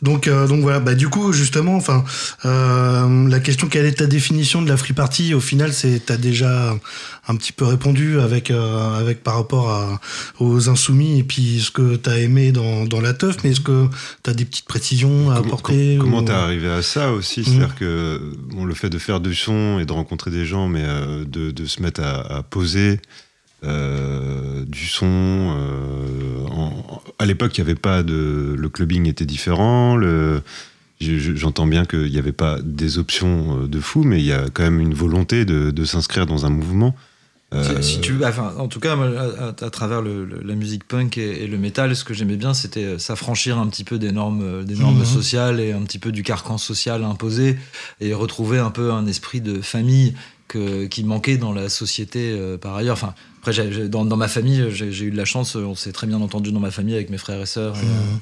Donc, euh, donc voilà. Bah, du coup, justement, enfin, euh, la question quelle est ta définition de la free party? Au final, c'est t'as déjà un petit peu répondu avec euh, avec par rapport à, aux insoumis et puis ce que t'as aimé dans, dans la teuf. Mais est-ce que t'as des petites précisions à Comment- apporter com- Comment ou- t'es arrivé à ça aussi? Mhm. C'est-à-dire que bon, le fait de faire du son et de rencontrer des gens, mais de, de se mettre à, à poser euh, du son. euh, en- à l'époque, il n'y avait pas de. Le clubbing était différent. Le, J'entends bien qu'il n'y avait pas des options euh, de fou, mais il y a quand même une volonté de, de s'inscrire dans un mouvement. Euh, Si, si tu, enfin, en tout cas, à, à- à travers le- le- la musique punk et, et le métal, ce que j'aimais bien, c'était s'affranchir un petit peu des normes, des normes Mhm. sociales et un petit peu du carcan social imposé et retrouver un peu un esprit de famille que, qui manquait dans la société euh, par ailleurs. Enfin, après, dans, dans ma famille, j'ai eu de la chance, on s'est très bien entendu dans ma famille avec mes frères et sœurs. Mhm. euh,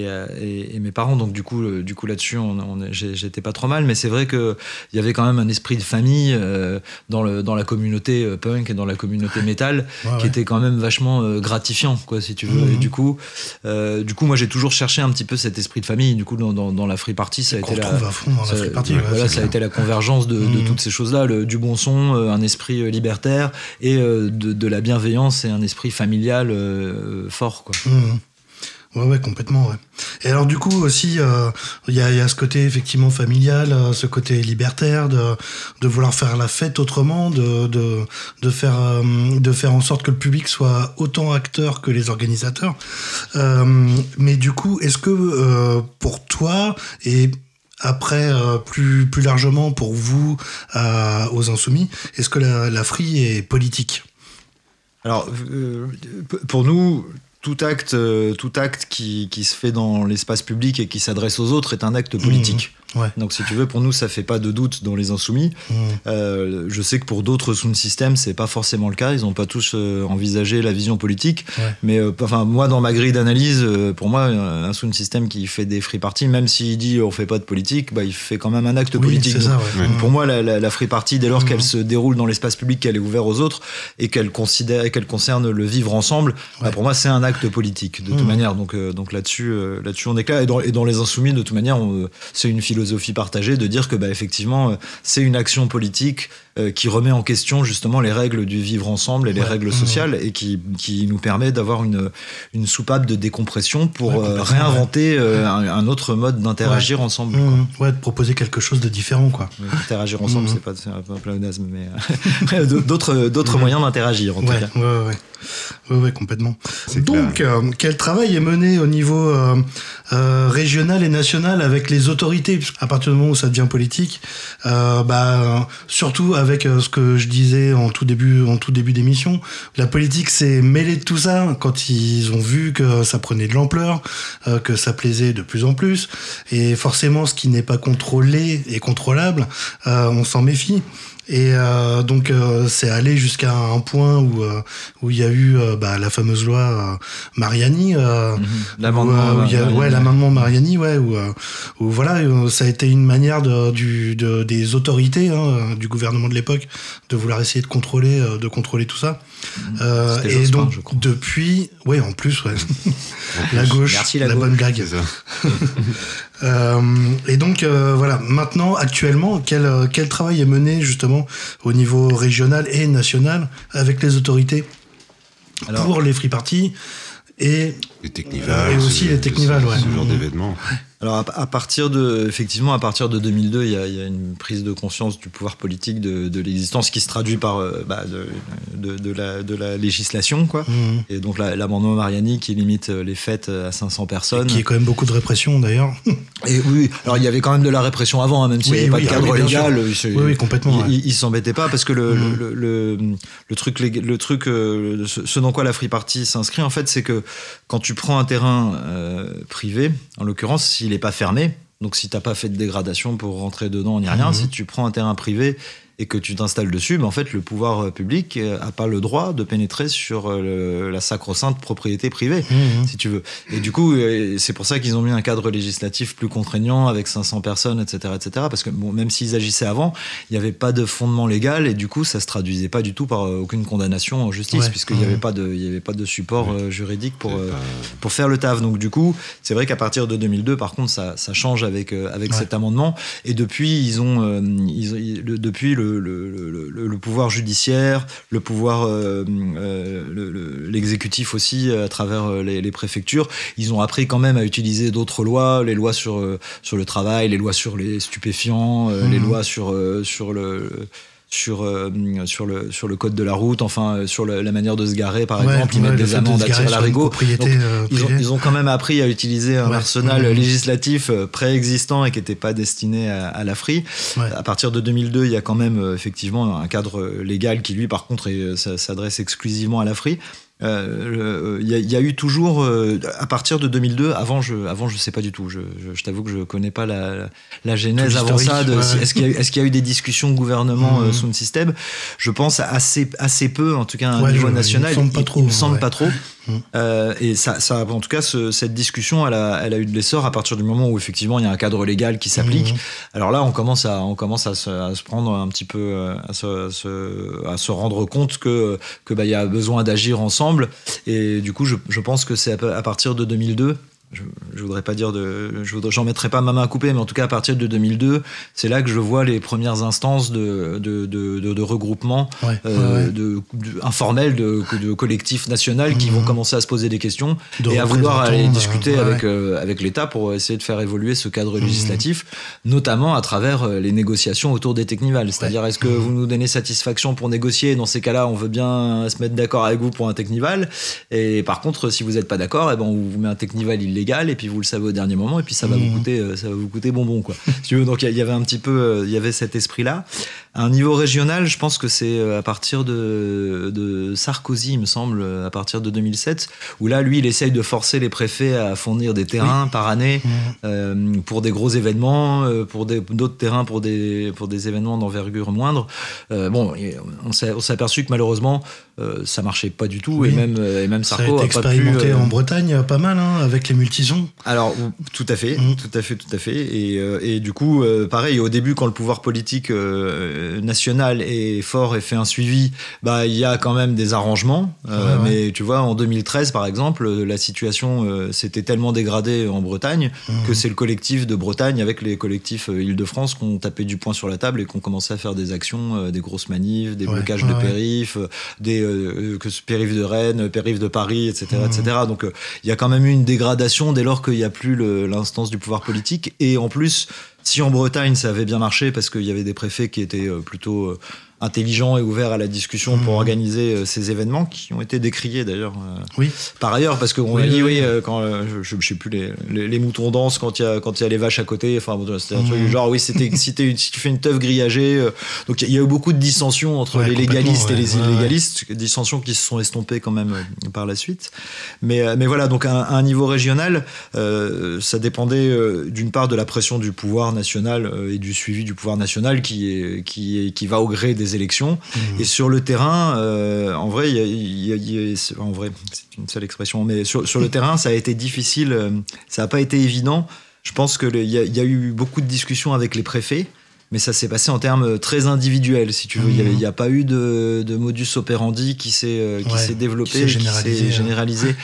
et, euh, et- et mes parents. Donc du coup, euh, du coup là-dessus, on, on j'étais pas trop mal. Mais c'est vrai que il y avait quand même un esprit de famille euh, dans le dans la communauté punk et dans la communauté métal Ouais, qui ouais. était quand même vachement gratifiant, quoi, si tu veux. Mhm. Et du coup, du coup, moi, j'ai toujours cherché un petit peu cet esprit de famille. Du coup, dans, dans, dans la free party, ça a été la, retrouve à fond dans la ça, free party. ouais, ouais, voilà, ça a été la convergence de, de Mhm. toutes ces choses-là, du bon son, un esprit libertaire et de, de la bienveillance et un esprit familial fort, quoi. Mhm. Ouais, ouais, complètement, ouais. Et alors, du coup, aussi, euh, il y, a, ce côté effectivement familial, euh, ce côté libertaire, de, vouloir faire la fête autrement, de, de, faire, euh, de faire en sorte que le public soit autant acteur que les organisateurs. Mais du coup, est-ce que pour toi et après, plus, plus largement pour vous, aux Insoumis, est-ce que la, la free est politique? Alors, pour nous, tout acte, euh, qui, qui se fait dans l'espace public et qui s'adresse aux autres est un acte politique. Ouais. Donc, si tu veux, pour nous, ça fait pas de doute dans les insoumis. Mhm. Euh, je sais que pour d'autres sound systems, c'est pas forcément le cas. Ils n'ont pas tous euh, envisagé la vision politique. Ouais. Mais euh, enfin, moi, dans ma grille d'analyse, pour moi, un sound system qui fait des free parties, même s'il dit on fait pas de politique, bah, il fait quand même un acte Oui, politique. ça, ouais. Pour moi, la, la, la free party, dès lors Mhm. qu'elle se déroule dans l'espace public, qu'elle est ouverte aux autres et qu'elle considère, qu'elle concerne le vivre ensemble, bah, pour moi, c'est un acte politique de toute Mhm. manière. Donc, donc là-dessus, là-dessus, on est clair. Et dans, et dans les insoumis, de toute manière, c'est une philosophie partagée de dire que, bah, effectivement, euh, c'est une action politique euh, qui remet en question justement les règles du vivre ensemble et les Ouais. règles Mhm. sociales et qui, qui nous permet d'avoir une, une soupape de décompression pour Ouais, euh, réinventer euh, un, un autre mode d'interagir ensemble. Mhm. Ouais, de proposer quelque chose de différent, quoi. Oui, Interagir ensemble, Mhm. c'est pas c'est un peu un pléonasme, mais d'autres d'autres moyens d'interagir en tout cas. ouais, ouais, ouais. Ouais, ouais, complètement. Donc, euh, quel travail est mené au niveau euh, euh, régional et national avec les autorités? Qu'à partir du moment où ça devient politique, bah, surtout avec euh, ce que je disais en tout début, en tout début d'émission, la politique s'est mêlée de tout ça quand ils ont vu que ça prenait de l'ampleur, euh, que ça plaisait de plus en plus, et forcément, ce qui n'est pas contrôlé et contrôlable, euh, on s'en méfie. Et euh, donc euh, c'est allé jusqu'à un point où euh, où il y a eu euh, bah, la fameuse loi euh, Mariani. euh, L'amendement, où, où il y a- Mariani, ouais, l'amendement Mariani, ouais, où, où voilà, ça a été une manière de, du, de- des autorités hein, du gouvernement de l'époque de vouloir essayer de contrôler, de contrôler tout ça. Euh, C'était et Jospin, donc je crois. depuis, ouais, en plus, ouais, la gauche, Merci, la la bonne blague. Euh, et donc euh, voilà, maintenant, actuellement, quel, euh, quel travail est mené justement au niveau régional et national avec les autorités Alors- pour les free parties et Les technivals. Et aussi les technivals, ce- ouais. Ce genre d'événements. Alors à, à partir de effectivement à partir de 2002, il y a, il y a une prise de conscience du pouvoir politique de, de l'existence qui se traduit par euh, bah, de, de, de la, de la législation quoi. Mhm. Et donc la- l'amendement Mariani qui limite euh, les fêtes à 500 personnes. Qui est quand même beaucoup de répression d'ailleurs. Et oui, alors il y avait quand même de la répression avant, hein, même s'il n'y Oui, avait pas de ah cadre légal. Oui, oui, complètement, Il, ouais. il- il s'embêtait pas parce que le, Mhm. le, le, le truc, lég- le truc, euh, ce, dans quoi la Free Party s'inscrit, en fait, c'est que quand tu prends un terrain euh, privé, en l'occurrence, s'il n'est pas fermé, donc si t'as pas fait de dégradation pour rentrer dedans ni rien, Mhm. si tu prends un terrain privé et que tu t'installes dessus, ben en fait, le pouvoir euh, public euh, a pas le droit de pénétrer sur euh, le- la sacro-sainte propriété privée Mhm. si tu veux. Et du coup, euh, c'est pour ça qu'ils ont mis un cadre législatif plus contraignant avec 500 personnes, etc., etc. Parce que bon, même s'ils agissaient avant, il n'y avait pas de fondement légal et du coup, ça se traduisait pas du tout par euh, aucune condamnation en justice, Ouais. puisqu'il n'y avait pas de, il y avait pas de support euh, juridique pour euh, pas- pour faire le taf. Donc du coup, c'est vrai qu'à partir de 2002, par contre, ça, ça change avec euh, avec Ouais. cet amendement. Et depuis, ils ont, euh, ils, ont- ils- le, depuis le, le, le, le- le pouvoir judiciaire, le pouvoir, euh, euh, le- le- l'exécutif aussi euh, à travers les, les préfectures, ils ont appris quand même à utiliser d'autres lois, les lois sur sur le travail, les lois sur les stupéfiants, les lois sur sur le sur, euh, sur, le, sur le code de la route, enfin euh, sur le- la manière de se garer par Ouais, exemple, ils ouais, mettent des de amendes à tirer l'arigot. euh, ils, ont, privée. ils ont quand même appris à utiliser un Ouais. arsenal législatif euh, préexistant et qui n'était pas destiné à, à la free. À partir de 2002, il y a quand même effectivement un cadre légal qui, lui, par contre, s'adresse exclusivement à la free. Euh, le- Il y, a- il y a eu toujours, euh, à partir de 2002, avant je, avant je sais pas du tout. Je, je- je t'avoue que je connais pas la, la genèse avant ça. ouais. Est-ce qu'il y, a eu- est-ce qu'il y a eu des discussions gouvernement Mhm. euh, sous le système? Je pense assez, assez peu, en tout cas à un Ouais, niveau je- il me national. semble pas trop, il me semble ouais. pas trop. Mhm. Euh, et ça, ça, en tout cas, ce- cette discussion, elle a, elle a eu de l'essor à partir du moment où effectivement il y a un cadre légal qui s'applique. Mhm. Alors là, on commence à, on commence à se, à se prendre un petit peu, euh, à se, à se, à se rendre compte que que bah il y a besoin d'agir ensemble. Et du coup, je, pense que c'est à partir de 2002. Je, je voudrais pas dire de, je voudrais, j'en mettrai pas ma main à couper, mais en tout cas à partir de 2002, c'est là que je vois les premières instances de de, de, de, de regroupement Ouais, euh, ouais, ouais. de, collectifs nationaux qui Mhm. vont commencer à se poser des questions et à vouloir aller discuter euh, ouais, avec, ouais. euh, avec l'État pour essayer de faire évoluer ce cadre Mhm. législatif, notamment à travers euh, les négociations autour des technivals. C'est-à-dire, est-ce que Mhm. vous nous donnez satisfaction pour négocier Dans ces cas-là, on veut bien se mettre d'accord avec vous pour un technival. Et par contre, si vous n'êtes pas d'accord, eh ben, on vous met un technival illégal et puis vous le savez au dernier moment et puis ça va Mhm. vous coûter, euh, ça va vous coûter bonbon, quoi. Si tu veux, donc il y- il y avait un petit peu, euh, il y avait cet esprit-là. À un niveau régional, je pense que c'est euh, à partir de, de Sarkozy, il me semble, à partir de 2007, où là, lui, il essaye de forcer les préfets à fournir des terrains par année euh, pour des gros événements, euh, pour d'autres terrains pour des, pour des événements d'envergure moindre. Euh, bon, on s'est aperçu que malheureusement, euh, ça marchait pas du tout, Oui. et même, et même Ça a Sarko été a pas pu. expérimenté en Bretagne pas mal, hein, avec les multisons. alors, tout à fait, Mhm. tout à fait, tout à fait. Et, et du coup, pareil, au début, quand le pouvoir politique euh, national est fort et fait un suivi, bah, il y a quand même des arrangements. Euh, Ouais, ouais. Mais tu vois, en 2013, par exemple, la situation euh, s'était tellement dégradée en Bretagne Mhm. que c'est le collectif de Bretagne avec les collectifs euh, Île-de-France qui ont tapé du poing sur la table et qui ont commencé à faire des actions, euh, des grosses manifs, des Ouais, blocages de périph', euh, des euh, périph' de Rennes, périph' de Paris, etc., Mhm. etc. Donc euh, il y a quand même eu une dégradation dès lors qu'il n'y a plus l'instance du pouvoir politique. Et en plus, si en Bretagne ça avait bien marché parce qu'il y avait des préfets qui étaient euh, plutôt intelligents et ouverts à la discussion pour Mhm. organiser euh, ces événements qui ont été décriés d'ailleurs euh, Oui. par ailleurs parce qu'on Oui, a dit oui, euh, quand je, je sais plus les, les, les moutons dansent quand il y a quand il y a les vaches à côté enfin bon, c'était un truc Mhm. du genre oui c'était si, tu fais une teuf grillagée euh, donc il y a eu beaucoup de dissensions entre Ouais, les légalistes et les ouais, illégalistes dissensions qui se sont estompées quand même euh, par la suite mais mais voilà donc à, un- à un niveau régional euh, ça dépendait d'une part de la pression du pouvoir national et du suivi du pouvoir national qui est qui est qui va au gré des élections Mhm. et sur le terrain, euh, en vrai, y a- y a- y en vrai, c'est une seule expression, mais sur, sur le terrain, ça a été difficile, euh, ça n'a pas été évident. Je pense que le- il y, y a eu beaucoup de discussions avec les préfets. Mais ça s'est passé en termes très individuels, si tu veux. Il Il n'y a pas eu de, de modus operandi qui s'est euh, Ouais, développé, qui s'est qui s'est généralisé, généralisé. hein.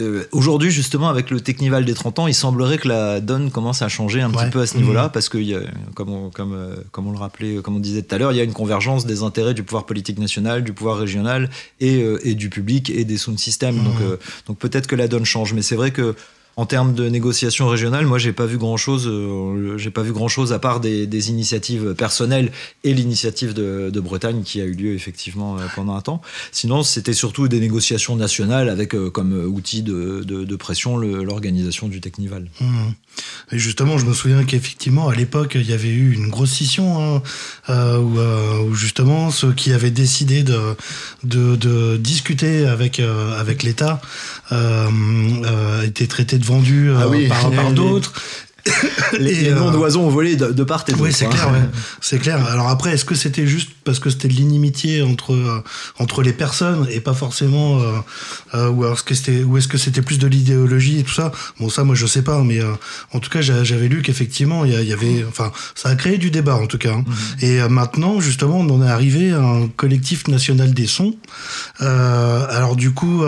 Euh, Aujourd'hui, justement, avec le Technival des 30 ans, il semblerait que la donne commence à changer un Ouais. petit peu à ce Mhm. niveau-là, parce que, il y a, comme, on, comme, euh, comme on le rappelait, comme on disait tout à l'heure, il y a une convergence des intérêts du pouvoir politique national, du pouvoir régional et, euh, et du public et des sound systems. Mhm. Donc, donc peut-être que la donne change. Mais c'est vrai que en termes de négociation régionale, moi, j'ai pas vu grand chose. j'ai pas vu grand chose à part des, initiatives personnelles et l'initiative de, Bretagne qui a eu lieu effectivement euh, pendant un temps. Sinon, c'était surtout des négociations nationales avec euh, comme euh, outil de, pression l'organisation du Technival. Mhm. Et justement, je me souviens qu'effectivement, à l'époque, il y avait eu une grosse scission hein, euh, où, euh, justement ceux qui avaient décidé de, discuter avec, euh, avec l'État euh, euh, étaient traités de vendus euh, Ah oui, par, d'autres. Les, Et, les noms euh, d'oiseaux ont volé de, de part et d'autre. Oui, c'est hein. clair, ouais. c'est clair. Alors après, est-ce que c'était juste parce que c'était de l'inimitié entre euh, entre les personnes et pas forcément, euh, euh, ou alors est-ce que c'était, ou est-ce que c'était plus de l'idéologie et tout ça? Bon, ça, moi, je sais pas, mais euh, en tout cas, j'a- j'avais lu qu'effectivement, il y, avait, enfin, ça a créé du débat en tout cas. hein. Et euh, maintenant, justement, on en est arrivé à un collectif national des sons. Alors du coup,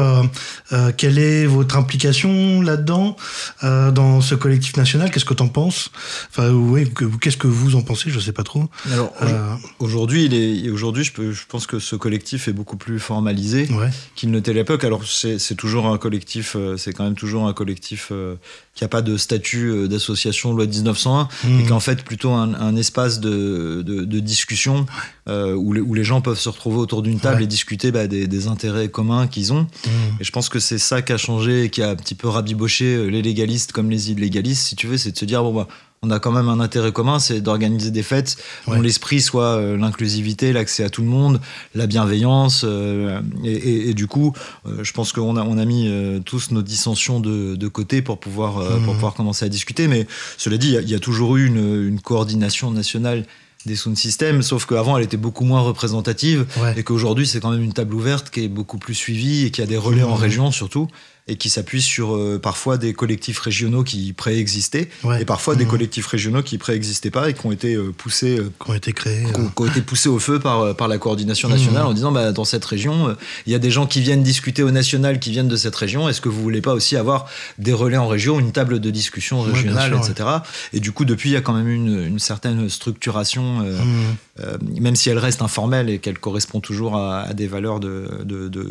quelle est votre implication là-dedans, dans ce collectif national? Qu'est-ce que t'en penses? Enfin, oui, que- qu'est-ce que vous en pensez? Je sais pas trop. Alors Euh, aujourd'hui, il est aujourd'hui, je, peux- je pense que ce collectif est beaucoup plus formalisé ouais. qu'il ne l'était à l'époque. Alors c'est toujours un collectif, euh, c'est quand même toujours un collectif euh, qui a pas de statut d'association loi de 1901 et Mhm. qui est en fait plutôt un, un espace de, de, de discussion euh, où, les, où les gens peuvent se retrouver autour d'une table Ouais. et discuter bah, des, des intérêts communs qu'ils ont. Mhm. Et je pense que c'est ça qui a changé et qui a un petit peu rabiboché les légalistes comme les illégalistes, si tu veux, c'est de se dire bon bah on a quand même un intérêt commun, c'est d'organiser des fêtes dont l'esprit soit euh, l'inclusivité, l'accès à tout le monde, la bienveillance. euh, et, et- et du coup, euh, je pense qu'on a, on a mis tous nos dissensions de, de côté pour pouvoir, pour Mhm. pouvoir commencer à discuter. Mais cela dit, il y a- il y, a toujours eu une, une coordination nationale des sound systems, sauf qu'avant elle était beaucoup moins représentative Ouais. et qu'aujourd'hui c'est quand même une table ouverte qui est beaucoup plus suivie et qui a des relais en Mhm. région surtout et qui s'appuie sur euh, parfois des collectifs régionaux qui préexistaient Ouais. et parfois des Mhm. collectifs régionaux qui préexistaient pas et qui ont été euh, poussés euh, Qui ont été créés. qui ont, qui ont été poussés au feu par, par la coordination nationale Mhm. en disant bah, dans cette région, il y a des gens qui viennent discuter au national, qui viennent de cette région. Est-ce que vous voulez pas aussi avoir des relais en région, une table de discussion Ouais, régionale, sûr, etc. Et du coup, depuis, il y a quand même une, une certaine structuration, mhm. même si elle reste informelle et qu'elle correspond toujours à, à des valeurs de de, de,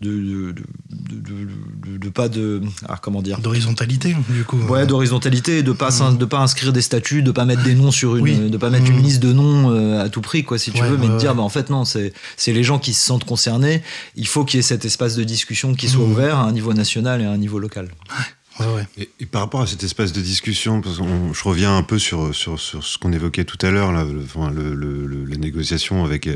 de, de, pas de. ah, comment dire? D'horizontalité, du coup. Ouais, d'horizontalité, de pas de pas inscrire des statuts, de pas mettre des noms sur une, Oui. de pas mettre une liste de noms euh, à tout prix, quoi, si tu Ouais, veux, mais de dire, bah en fait non, c'est c'est les gens qui se sentent concernés. Il faut qu'il y ait cet espace de discussion qui soit Mhm. ouvert à un niveau national et à un niveau local. Ouais, ouais. Et, et par rapport à cet espace de discussion, parce que je reviens un peu sur, sur, sur ce qu'on évoquait tout à l'heure, là, le- enfin, le- le- le- la négociation avec,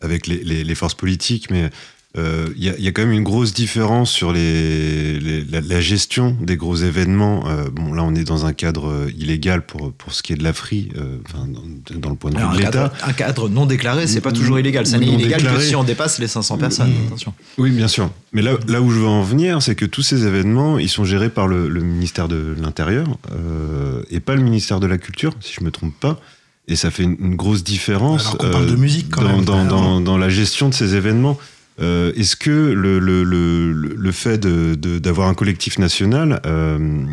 avec les, les- les forces politiques, mais euh, il y, a, il y a quand même une grosse différence sur les, les- la, la gestion des gros événements. Euh, bon, là, on est dans un cadre euh, illégal pour, pour ce qui est de l'AFRI, euh, enfin, dans, dans le point de vue de l'État. un cadre non déclaré, c'est pas toujours illégal. Ça n'est illégal que si on dépasse les 500 personnes. Attention. Oui, bien sûr. Mais là, là où je veux en venir, c'est que tous ces événements, ils sont gérés par le, le ministère de l'Intérieur euh, et pas le ministère de la Culture, si je me trompe pas. Et ça fait une, une grosse différence Alors qu'on parle de musique, quand dans, même. dans, dans- dans la gestion de ces événements. Euh, Est-ce que le, le, le, le fait d'avoir un collectif national, euh,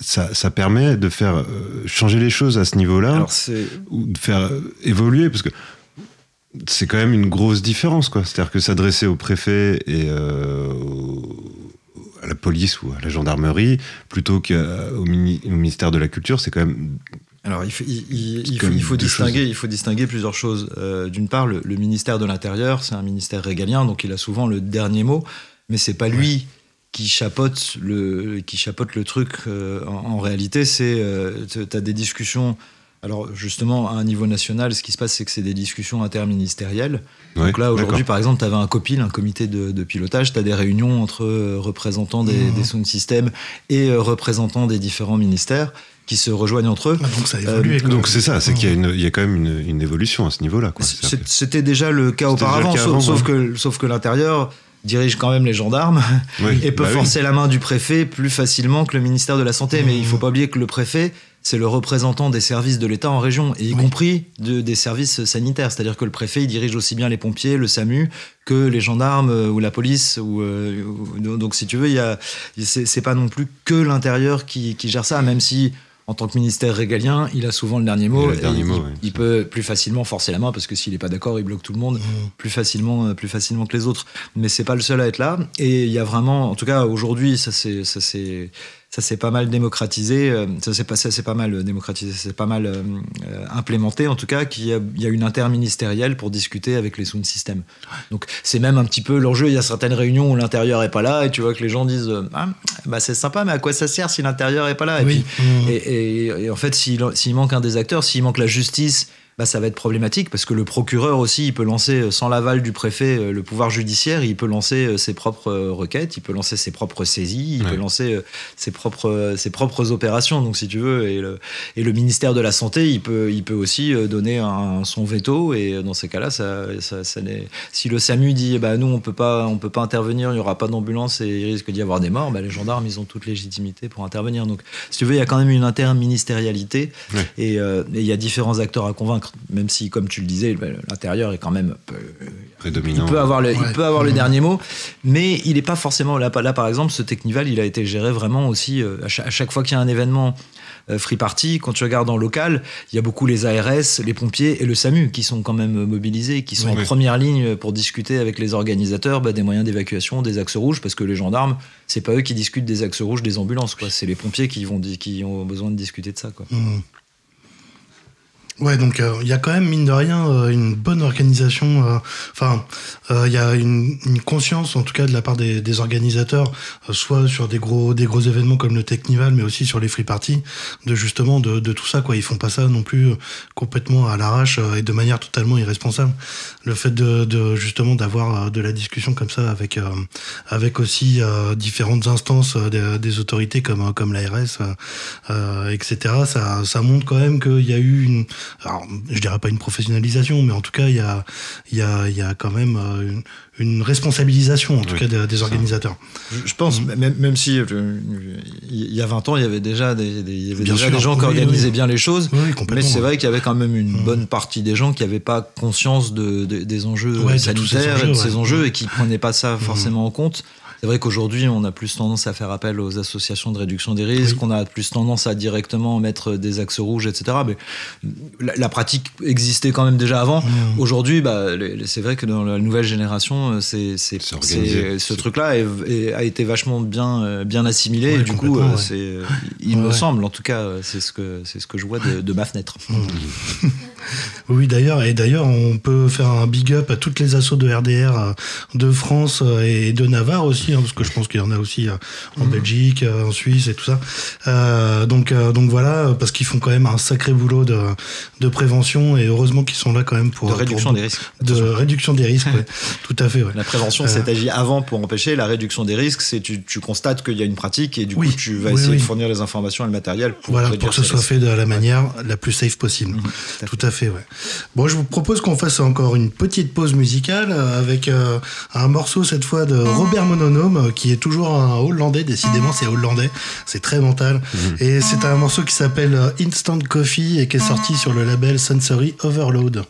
ça, ça permet de faire euh, changer les choses à ce niveau-là ou de faire évoluer? Parce que c'est quand même une grosse différence quoi. C'est-à-dire que s'adresser au préfet et euh, à la police ou à la gendarmerie plutôt qu'au mini- au ministère de la culture c'est quand même Alors, il faut, il, il- il faut, comme il faut deux distinguer, il faut distinguer plusieurs choses. Euh, D'une part, le, le ministère de l'Intérieur, c'est un ministère régalien, donc il a souvent le dernier mot, mais c'est pas lui qui chapeaute le, qui chapeaute le truc. euh, en, en réalité, c'est, euh, tu as des discussions. Alors, justement, à un niveau national, ce qui se passe, c'est que c'est des discussions interministérielles. Ouais, Donc là, aujourd'hui, par exemple, tu avais un COPIL, un comité de, de pilotage, tu as des réunions entre euh, représentants des, Mhm. des sound systems et représentants des différents ministères qui se rejoignent entre eux. Ah, Donc ça a évolué. quand donc c'est ça c'est qu'il y a une il y a quand même une, une évolution à ce niveau-là C'était déjà le cas auparavant, le cas sauf, avant, sauf ouais. que, sauf que l'intérieur dirige quand même les gendarmes Oui, et peut bah oui. forcer la main du préfet plus facilement que le ministère de la Santé. Mais il Mmh. faut pas oublier que le préfet, c'est le représentant des services de l'État en région, et y Oui. compris de, des services sanitaires. C'est-à-dire que le préfet, il dirige aussi bien les pompiers, le SAMU, que les gendarmes euh, ou la police. Ou, euh, ou- donc, si tu veux, c'est c'est pas non plus que l'intérieur qui, qui gère ça, même si. En tant que ministère régalien, il a souvent le dernier mot. Il a le et dernier il, mot, il- ouais, il ça. peut plus facilement forcer la main parce que s'il est pas d'accord, il bloque tout le monde Mhm. plus facilement, euh, plus facilement que les autres. Mais c'est pas le seul à être là. Et il y a vraiment, en tout cas aujourd'hui, ça c'est, ça c'est, ça s'est pas mal démocratisé, euh, ça s'est pas, s'est pas mal euh, démocratisé, c'est pas mal euh, euh, implémenté en tout cas, qu'il y y a une interministérielle pour discuter avec les sound systems. Donc c'est même un petit peu l'enjeu. Il y a certaines réunions où l'intérieur est pas là et tu vois que les gens disent, euh, ah, bah c'est sympa, mais à quoi ça sert si l'intérieur est pas là? Et Oui. puis, Mmh. et, et- et en fait, s'il manque un des acteurs, s'il manque la justice, bah, ça va être problématique parce que le procureur aussi, il peut lancer, euh, sans l'aval du préfet, euh, le pouvoir judiciaire, il peut lancer euh, ses propres requêtes, il peut lancer ses propres saisies, il Ouais. peut lancer ses propres, ses propres opérations, donc si tu veux. Et le, et le ministère de la Santé, il peut, il peut aussi donner un, son veto. Et dans ces cas-là, ça, ça, si le SAMU dit bah, nous, on peut pas, on peut pas intervenir, il n'y aura pas d'ambulance et il risque d'y avoir des morts, bah, les gendarmes, ils ont toute légitimité pour intervenir. Donc, si tu veux, il y a quand même une interministérialité Ouais. et euh, et il y a différents acteurs à convaincre, même si, comme tu le disais, l'intérieur est quand même. peu- Prédominant. il peut avoir le, il Ouais. peut avoir le Mhm. dernier mot, mais il n'est pas forcément là. Là, par exemple, ce Technival, il a été géré vraiment aussi euh, à chaque, à chaque fois qu'il y a un événement euh, free party. Quand tu regardes en local, il y a beaucoup les ARS, les pompiers et le SAMU qui sont quand même mobilisés, qui sont Oui, en oui. première ligne pour discuter avec les organisateurs bah, des moyens d'évacuation, des axes rouges, parce que les gendarmes, c'est pas eux qui discutent des axes rouges des ambulances, quoi. C'est les pompiers qui vont qui ont besoin de discuter de ça, quoi. Mmh. Ouais, donc euh, il y a quand même, mine de rien, euh, une bonne organisation. euh, Enfin, euh, il y a une, une conscience, en tout cas, de la part des, des organisateurs, euh, soit sur des gros, des gros événements comme le Technival, mais aussi sur les free parties, de justement de, de tout ça. Quoi. Ils font pas ça non plus complètement à l'arrache et de manière totalement irresponsable. Le fait de, de justement d'avoir de la discussion comme ça avec, avec aussi différentes instances des, des autorités comme, comme l'ARS, etc. Ça, ça montre quand même qu'il y a eu une, alors, je dirais pas une professionnalisation, mais en tout cas, il y a, il y a, il y a quand même euh, une, une responsabilisation, en tout Oui, cas, des, organisateurs. Je je pense, même, même si euh, il y a 20 ans, il y avait déjà des, des- il y avait déjà sûr, des gens qui organisaient oui. bien les choses. Mais c'est vrai qu'il y avait quand même une Mm. bonne partie des gens qui n'avaient pas conscience de, de- des enjeux Ouais, de sanitaires et de enjeux, ces ouais. Enjeux et qui prenaient pas ça forcément en compte. C'est vrai qu'aujourd'hui, on a plus tendance à faire appel aux associations de réduction des risques, Oui. on a plus tendance à directement mettre des axes rouges, etc. Mais la, la pratique existait quand même déjà avant. Mm. Aujourd'hui, bah, c'est vrai que dans la nouvelle génération, euh, c'est, ce truc-là est- est- a été vachement bien, euh, bien assimilé. Ouais, et du coup, euh, ouais. c'est, il Ouais, me semble, en tout cas, c'est ce que, c'est ce que je vois de, de ma fenêtre. Oui, d'ailleurs, et d'ailleurs, on peut faire un big up à toutes les assos de RDR euh, de France euh, et de Navarre aussi, hein, parce que je pense qu'il y en a aussi euh, en Belgique, euh, en Suisse et tout ça. Euh, donc, donc voilà, parce qu'ils font quand même un sacré boulot de, de prévention et heureusement qu'ils sont là quand même pour de réduction pour- des risques. de Attention. réduction des risques. ouais. tout à fait. Ouais. La prévention, Euh. c'est agir avant pour empêcher. La réduction des risques, c'est tu, tu constates qu'il y a une pratique et du Oui, coup, tu vas oui, essayer oui. de fournir les informations et le matériel pour Voilà, pour que ce soit risques. fait de la manière la plus safe possible. Mhm, Tout à fait, ouais. Bon, je vous propose qu'on fasse encore une petite pause musicale euh, avec euh, un morceau cette fois de Robert Mononome, euh, qui est toujours un Hollandais, décidément c'est hollandais, c'est très mental. Et c'est un morceau qui s'appelle Instant Coffee et qui est sorti sur le label Sensory Overload.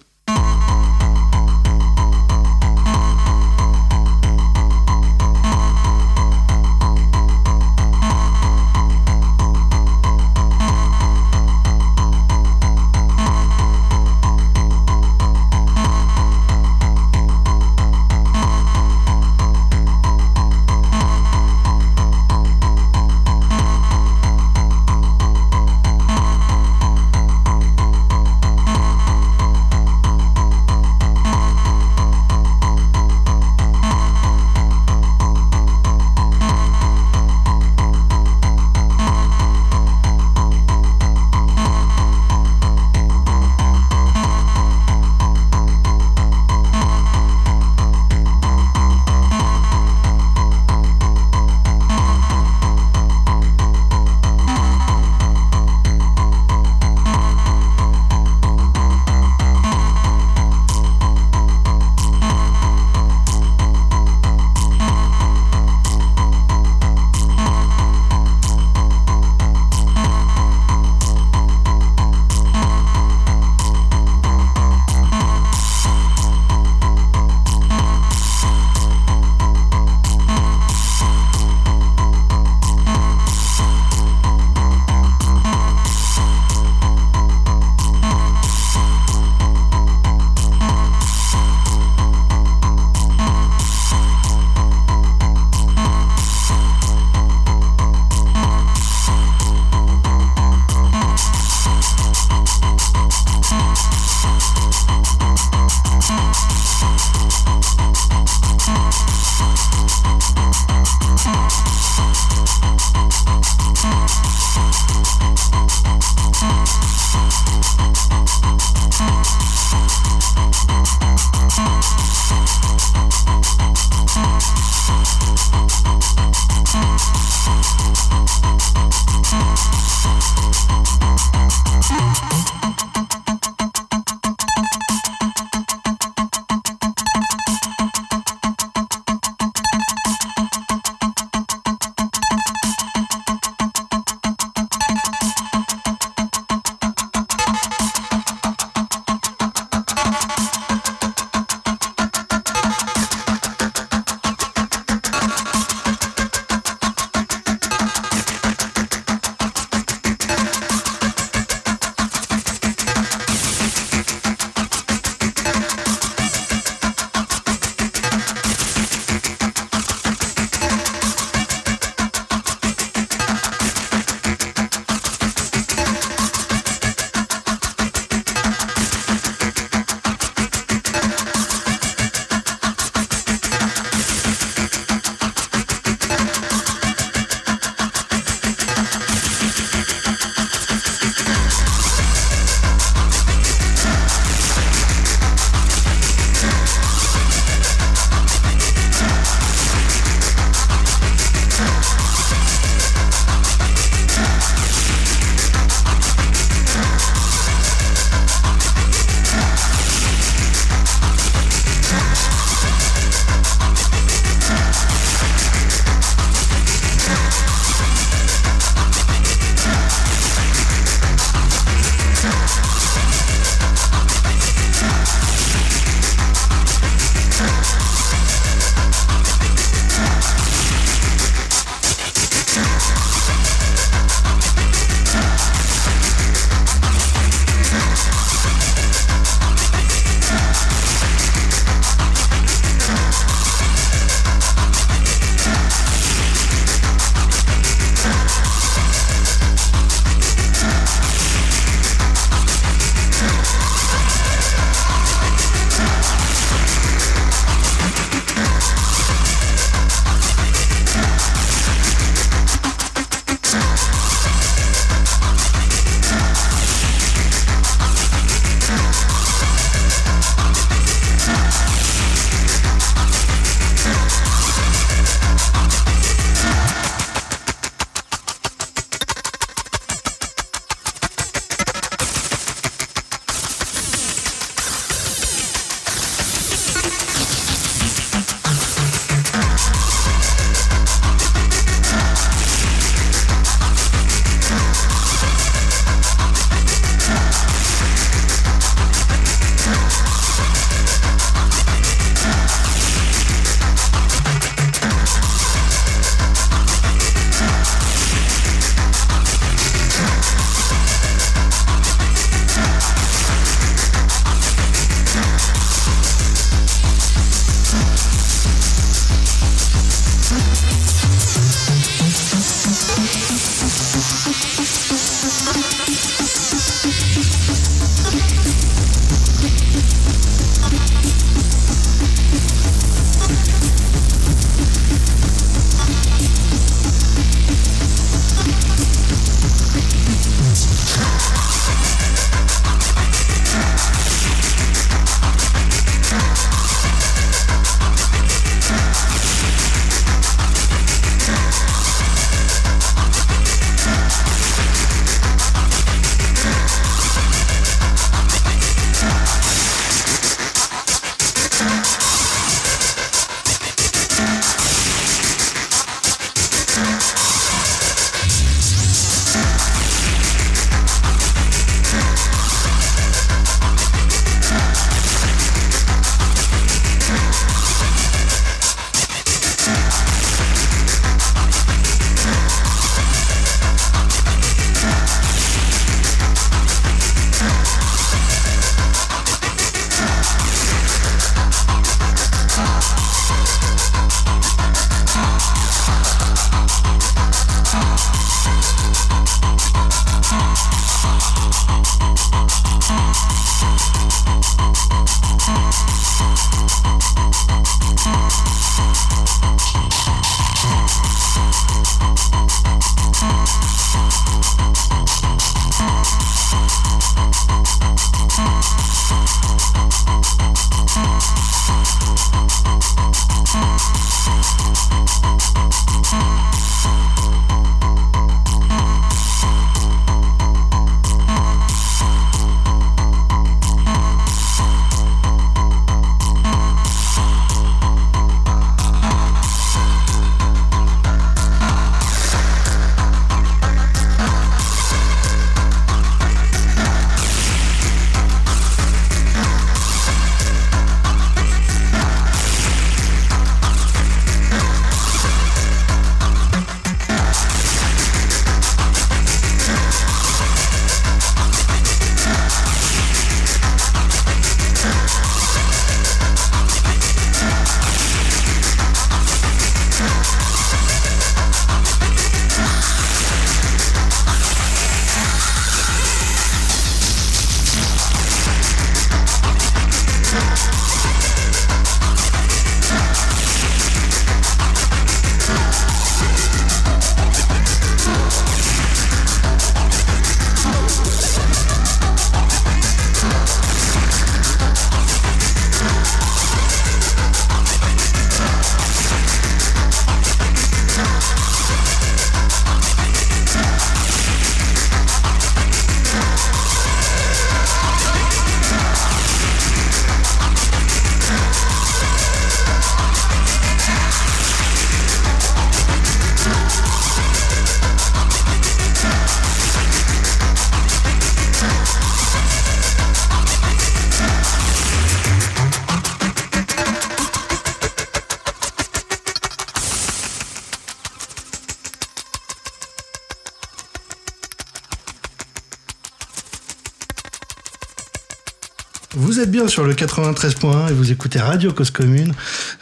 Sur le 93.1 et vous écoutez Radio Cause Commune.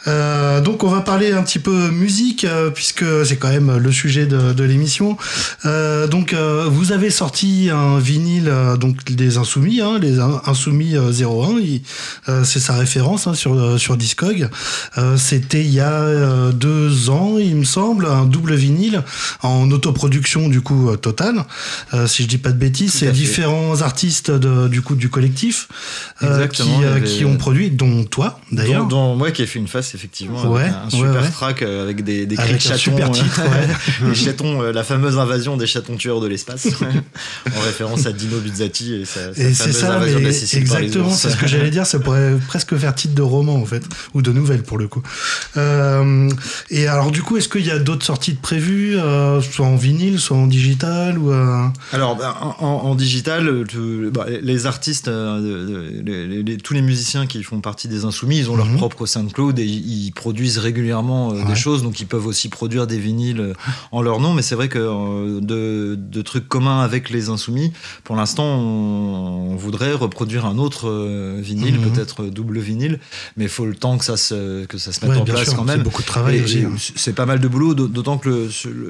Euh, donc on va parler un petit peu musique euh, puisque c'est quand même le sujet de, l'émission. Euh, donc vous avez sorti un vinyle donc des Insoumis, hein, les In- Insoumis euh, 01. il- euh, c'est sa référence hein, sur euh, sur Discog. Euh, C'était il y a euh, deux ans, il me semble, un double vinyle en autoproduction du coup euh, totale. Euh, si je dis pas de bêtises, c'est différents artistes de, du coup du collectif euh, qui, euh, avait- qui ont produit, dont toi d'ailleurs. Dont, dont moi qui ai fait une face effectivement Ouais, avec un super ouais. track euh, avec des, des Avec chatons, super euh, titre, les chatons, euh, la fameuse invasion des chatons tueurs de l'espace, en référence à Dino Buzzati et sa, sa Et c'est fameuse ça, invasion de mais la Sicile par les exactement, c'est ce que j'allais dire, ça pourrait presque faire titre de roman en fait, ou de nouvelle pour le coup. Euh, et alors du coup, est-ce qu'il y a d'autres sorties de prévues, euh, soit en vinyle, soit en digital ou euh, Alors, bah, en, digital, tu- bah, les artistes, de- de- les- les- les- tous les musiciens qui font partie des Insoumis, ils ont leur Mhm. propre SoundCloud et ils, produisent régulièrement Ouais. des choses, donc ils peuvent aussi produire des vinyles en leur nom. Mais c'est vrai que de, de trucs communs avec les Insoumis, pour l'instant, on, on voudrait reproduire un autre vinyle, Mhm. peut-être double vinyle, mais il faut le temps que ça se, que ça se mette ouais, en place sûr, quand c'est même. beaucoup de travail Et- aussi. et hein. c'est pas mal de boulot, d'aut- d'autant que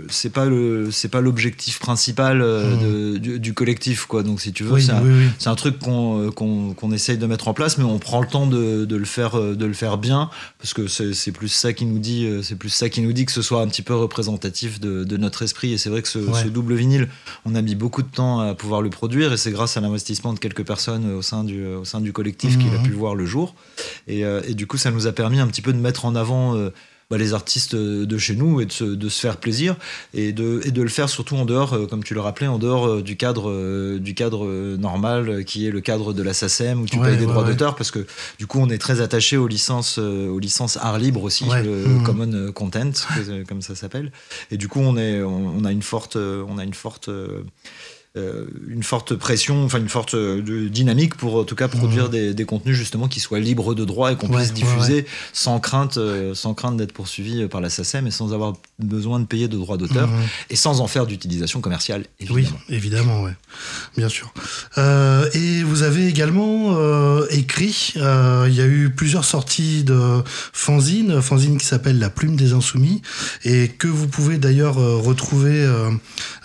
c'est pas le c'est pas l'objectif principal euh, de- du, du collectif quoi. Donc si tu veux. Oui, c'est un, oui, oui. c'est un truc qu'on euh, qu'on qu'on essaye de mettre en place, mais on prend le temps de, de le faire euh, de le faire bien parce que c'est c'est plus ça qui nous dit euh, c'est plus ça qui nous dit que ce soit un petit peu représentatif de, de notre esprit. Et c'est vrai que ce, Ouais. ce double vinyle, on a mis beaucoup de temps à pouvoir le produire et c'est grâce à l'investissement de quelques personnes euh, au sein du au sein du collectif qu'il a pu voir le jour. Et, euh, et du coup, ça nous a permis un petit peu de mettre en avant euh, bah, les artistes de chez nous et de se, de se faire plaisir et de, et de le faire surtout en dehors, euh, comme tu le rappelais, en dehors euh, du cadre, euh, du cadre euh, normal euh, qui est le cadre de la SACEM où tu Ouais, payes des ouais, droits ouais. d'auteur parce que du coup on est très attaché aux licences, euh, aux licences art libre aussi, le Mhm. Common Content comme ça s'appelle. Et du coup on, est, on, on a une forte, euh, on a une forte euh, euh, une forte pression, enfin une forte euh, dynamique pour en tout cas produire des, des contenus justement qui soient libres de droit et qu'on Mmh. Ouais, puisse ouais, diffuser sans crainte, euh, sans crainte d'être poursuivi par la SACEM et sans avoir besoin de payer de droits d'auteur Mhm. et sans en faire d'utilisation commerciale évidemment. Oui, évidemment, ouais, bien sûr. Euh, et vous avez également euh, écrit, euh, il y a eu plusieurs sorties de fanzine, fanzine qui s'appelle La Plume des Insoumis, et que vous pouvez d'ailleurs euh, retrouver euh,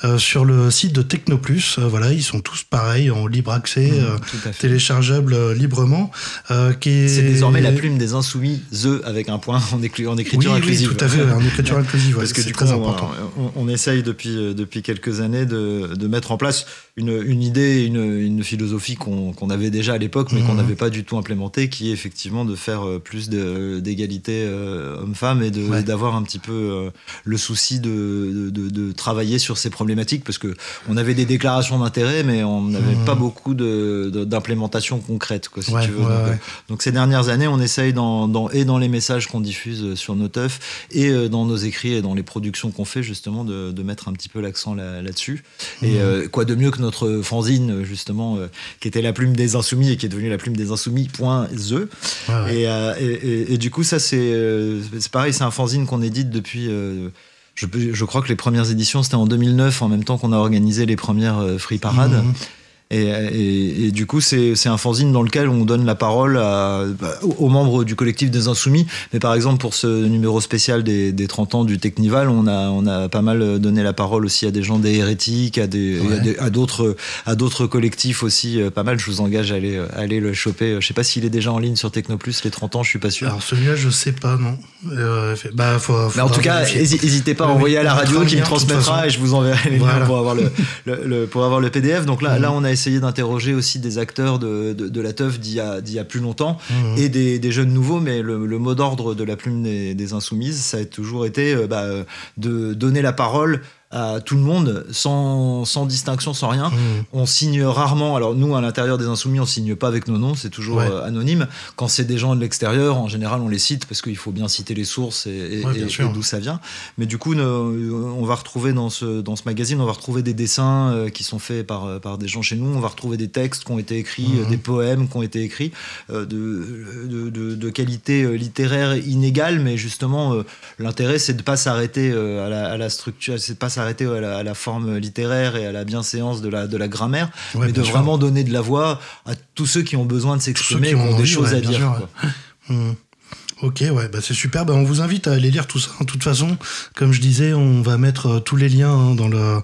euh, sur le site de Technoplus. Euh, voilà, ils sont tous pareils en libre accès, euh, à fait. téléchargeables euh, librement. euh, est- C'est désormais la plume des insoumis, The avec un point en, éclu- en Oui, écriture oui, inclusive. tout à fait, en écriture inclusive. ouais, Parce que c'est du coup, très on, important. on- on essaye depuis, euh, depuis quelques années de, de mettre en place une, une idée, une, une philosophie qu'on qu'on avait déjà à l'époque, mais qu'on Mhm. n'avait pas du tout implémentée, qui est effectivement de faire euh, plus de- d'égalité euh, homme-femme et de- Ouais. d'avoir un petit peu euh, le souci de, de, de- de travailler sur ces problématiques, parce que on avait des déclarations d'intérêt, mais on n'avait pas beaucoup de- de- d'implémentation concrète, quoi, si Ouais, tu veux. ouais, Donc, euh, ouais. donc ces dernières années, on essaye dans, dans- et dans les messages qu'on diffuse euh, sur nos teufs et euh, dans nos écrits et dans les productions qu'on fait justement de, de mettre un petit peu l'accent là- là-dessus. et euh, quoi de mieux que notre fanzine justement euh, qui était la plume des insoumis et qui est devenue la plume des insoumis. Point the. Et, euh, et, et- et du coup ça c'est c'est pareil, c'est un fanzine qu'on édite depuis. Je, je crois que les premières éditions c'était en 2009 en même temps qu'on a organisé les premières euh, Free Parades. Mhm. Et, et- et du coup, c'est un fanzine dans lequel on donne la parole à- bah, aux membres du collectif des Insoumis. Mais par exemple, pour ce numéro spécial des, des 30 ans du Technival, on a, on a pas mal donné la parole aussi à des gens des hérétiques, à Ouais. d'autres d'autres collectifs aussi, euh, pas mal. Je vous engage à aller, à aller le choper. Je sais pas s'il est déjà en ligne sur Technoplus, les 30 ans, je suis pas sûr. Alors celui-là, je sais pas, non. Euh, bah, faut, en tout cas, n'hésitez pas à envoyer à la radio qui le me transmettra et je vous enverrai les Voilà. liens pour avoir le, le- le- pour avoir le PDF. Donc là, Mhm. là, on a essayé d'interroger aussi des acteurs de, de, de la teuf d'il y y a plus longtemps Mhm. et des, des jeunes nouveaux, mais le, le mot d'ordre de la plume des, des insoumises, ça a toujours été euh, bah, euh, de donner la parole à tout le monde sans, sans distinction, sans rien. Mhm. On signe rarement. Alors nous, à l'intérieur des Insoumis, on signe pas avec nos noms, c'est toujours Ouais. euh, anonyme. Quand c'est des gens de l'extérieur, en général, on les cite parce qu'il faut bien citer les sources et, Ouais, d'où ça vient. Mais du coup, ne- on va retrouver dans ce, dans ce magazine, on va retrouver des dessins euh, qui sont faits par, euh, par des gens chez nous. On va retrouver des textes qui ont été écrits, euh, des poèmes qui ont été écrits de, de, de- de qualité littéraire inégale, mais justement, l'intérêt, c'est de pas s'arrêter à, la, à la structure, c'est de pas s'arrêter à la, à la forme littéraire et à la bienséance de la, de la grammaire, Ouais, mais de sûr. vraiment donner de la voix à tous ceux qui ont besoin de s'exprimer, qui qui ont ont des choses ouais, à dire. sûr, quoi. Mhm. Ok, ouais, bah c'est super. Bah on vous invite à aller lire tout ça. De toute façon, comme je disais, on va mettre euh, tous les liens hein, dans le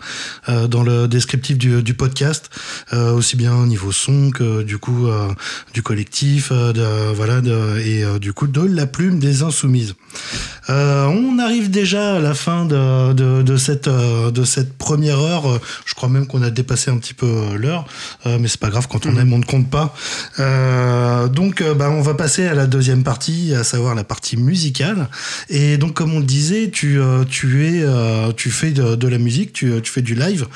euh, dans le descriptif du, du podcast, euh, aussi bien au niveau son que du coup euh, du collectif, de, voilà, de, et du coup de la plume des insoumises. Euh, on arrive déjà à la fin de, de, de cette de cette première heure. Je crois même qu'on a dépassé un petit peu l'heure, mais c'est pas grave. Quand on aime, on ne compte pas. Euh, donc, bah, on va passer à la deuxième partie, à savoir la partie musicale. Et donc, comme on le disait, tu euh, tu es euh, tu fais de, de la musique, tu, tu fais du live.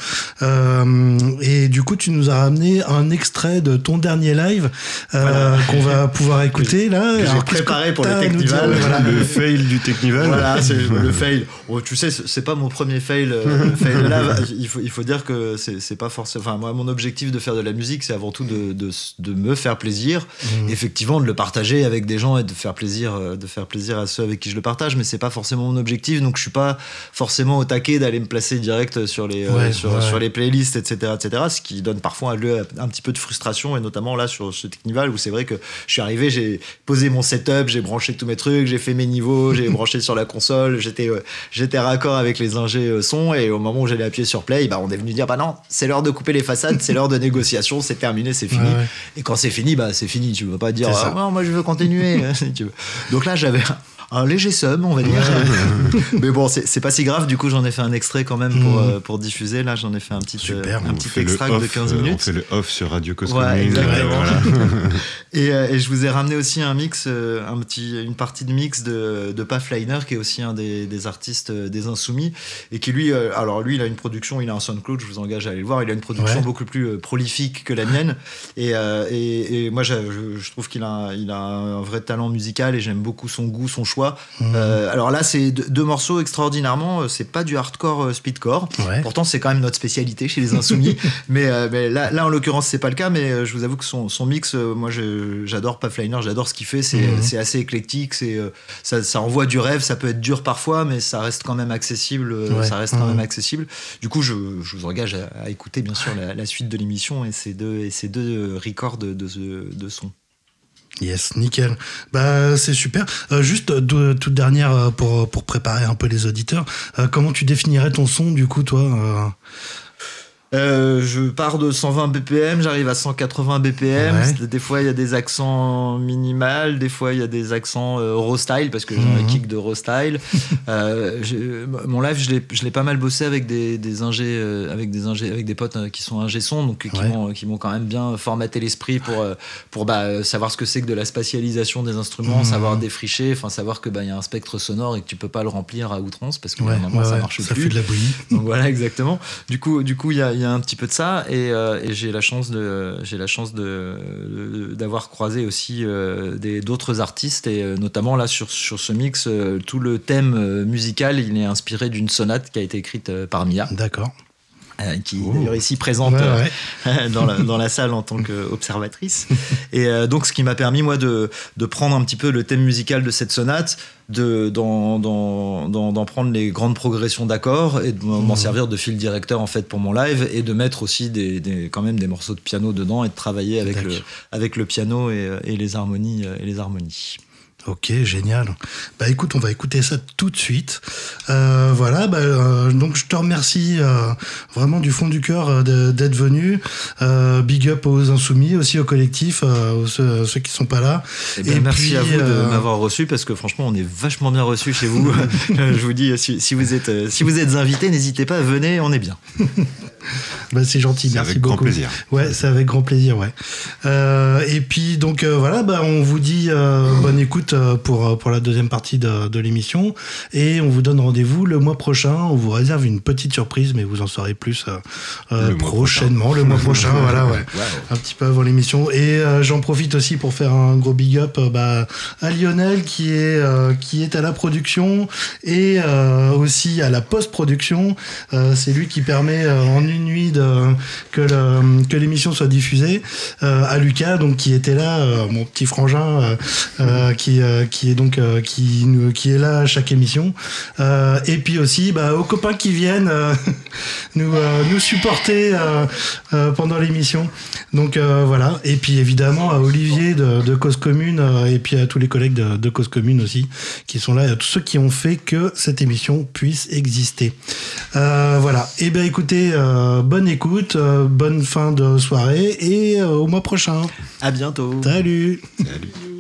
Euh, et du coup, tu nous as ramené un extrait de ton dernier live qu'on va pouvoir écouter là. j'ai préparé pour le Technival. dire Voilà. Le fail du Technival. Voilà, c'est le fail. Oh, tu sais, c'est pas mon premier fail. le fail de live. Il faut, il faut dire que c'est pas forcément. Enfin, moi, mon objectif de faire de la musique, c'est avant tout de, de, de me faire plaisir. Mhm. Effectivement, de le partager avec des gens et de faire plaisir, euh, de faire plaisir à ceux avec qui je le partage. Mais c'est pas forcément mon objectif. Donc, je suis pas forcément au taquet d'aller me placer direct sur les, euh, Ouais, sur, ouais. sur les playlists, etc., etc. Ce qui donne parfois lieu à un petit peu de frustration et notamment là sur ce Technival où c'est vrai que je suis arrivé, j'ai posé mon setup, j'ai branché tous mes trucs, j'ai fait mes niveaux, j'ai branché sur la console, j'étais euh, j'étais raccord avec les ingés son et au moment où j'allais appuyer sur play, bah on est venu dire bah non, c'est l'heure de couper les façades, c'est l'heure de négociation, c'est terminé, c'est fini. Ouais. Et quand c'est fini, bah c'est fini, tu veux pas dire ah, non, moi je veux continuer. si tu veux. Donc là j'avais un léger somme, on va dire. Mais bon, c'est pas si grave. Du coup, j'en ai fait un extrait quand même pour, Mhm. euh, pour diffuser. Là, j'en ai fait un petit, euh, Super, un On petit extract de off, 15 euh, On minutes. fait le off sur Radio Cause Ouais, voilà. Et, et je vous ai ramené aussi un mix, un petit, une partie de mix de, de Pafliner, qui est aussi un des, des artistes des Insoumis, et qui lui, alors lui, il a une production, il a un SoundCloud, je vous engage à aller le voir, il a une production Ouais. beaucoup plus prolifique que la mienne, et, et, moi, je, je trouve qu'il a, il a un vrai talent musical, et j'aime beaucoup son goût, son choix. Mhm. Euh, alors là, c'est deux, deux morceaux extraordinairement, euh, c'est pas du hardcore euh, speedcore, Ouais. Pourtant, c'est quand même notre spécialité chez les Insoumis. mais, euh, mais là, là, en l'occurrence, c'est pas le cas. Mais je vous avoue que son, son mix, moi, j'adore Pafliner, j'adore ce qu'il fait. C'est Mhm. assez éclectique. C'est ça, ça envoie du rêve. Ça peut être dur parfois, mais ça reste quand même accessible. Ouais. Ça reste quand Mhm. même accessible. Du coup, je, je vous engage à, à écouter bien sûr la, la suite de l'émission et ces deux et ces deux records de, de, ce- de son. Yes, nickel. Bah c'est super. Euh, juste euh, toute dernière euh, pour pour préparer un peu les auditeurs. comment tu définirais ton son du coup toi euh je pars de 120 BPM, j'arrive à 180 BPM. Ouais. Des fois, il y a des accents minimales, des fois, il y a des accents euh, raw style parce que j'ai un Mhm. kick de raw style. Euh, mon live, je l'ai, pas mal bossé avec des, des ingés, euh, avec des ingés, avec des potes qui sont ingé son, donc qui Ouais. m'ont, qui m'ont quand même bien formaté l'esprit pour, pour bah, savoir ce que c'est que de la spatialisation des instruments, Mhm. savoir défricher, enfin savoir que bah, il y a un spectre sonore et que tu peux pas le remplir à outrance parce que Ouais, ça marche ça plus. fait de la bouillie. Donc voilà, exactement. Du coup, du coup, il y a, y a un petit peu de ça, et, euh, j'ai la chance de, j'ai la chance d'avoir croisé aussi euh, des d'autres artistes, et euh, notamment là sur sur ce mix, tout le thème musical, il est inspiré d'une sonate qui a été écrite par Mia, D'accord. Euh, qui Oh. est d'ailleurs ici présente Ouais, euh, dans, la, dans la salle en tant qu'observatrice. Et euh, donc, ce qui m'a permis, moi, de, de prendre un petit peu le thème musical de cette sonate, de, d'en, d'en, d'en- prendre les grandes progressions d'accords et de m'en Mhm. servir de fil directeur, en fait, pour mon live et de mettre aussi des, des- quand même des morceaux de piano dedans et de travailler avec, le, avec le piano et, et les harmonies. Et les harmonies. Ok, génial. Bah écoute, on va écouter ça tout de suite. Euh, voilà, bah, euh, donc je te remercie euh, vraiment du fond du cœur euh, de- d'être venu. Euh, big up aux insoumis, aussi au collectif, euh, aux ceux, ceux qui sont pas là. Eh bien, Et merci puis, à vous euh, de m'avoir reçu parce que franchement, on est vachement bien reçu chez vous. Je vous dis, si, si vous êtes, si vous êtes invité, n'hésitez pas, venez, on est bien. Bah, c'est gentil, C'est merci avec beaucoup. grand plaisir. Ouais, c'est avec grand plaisir, ouais. Euh, et puis donc euh, voilà, bah, on vous dit euh, bonne écoute pour, euh, pour la deuxième partie de, de l'émission et on vous donne rendez-vous le mois prochain. On vous réserve une petite surprise, mais vous en saurez plus euh, euh, Le prochainement, le mois prochain, voilà, ouais. Un petit peu avant l'émission. Et euh, j'en profite aussi pour faire un gros big up euh, bah, à Lionel qui est, euh, qui est à la production et euh, aussi à la post-production. Euh, c'est lui qui permet euh, en une nuit de, que, l'émission soit diffusée. Euh, à Lucas, donc qui était là, euh, mon petit frangin, euh, euh, qui, euh, qui est donc euh, qui, nous- qui est là à chaque émission. Euh, et puis aussi bah, aux copains qui viennent euh, nous, euh, nous supporter euh, euh, pendant l'émission. Donc euh, voilà. Et puis évidemment à Olivier de, de Cause Commune euh, et puis à tous les collègues de, de Cause Commune aussi qui sont là et à tous ceux qui ont fait que cette émission puisse exister. Euh, voilà. Et ben écoutez, euh, bonne écoute, euh, bonne fin de soirée et euh, au mois prochain. À bientôt. Salut. Salut.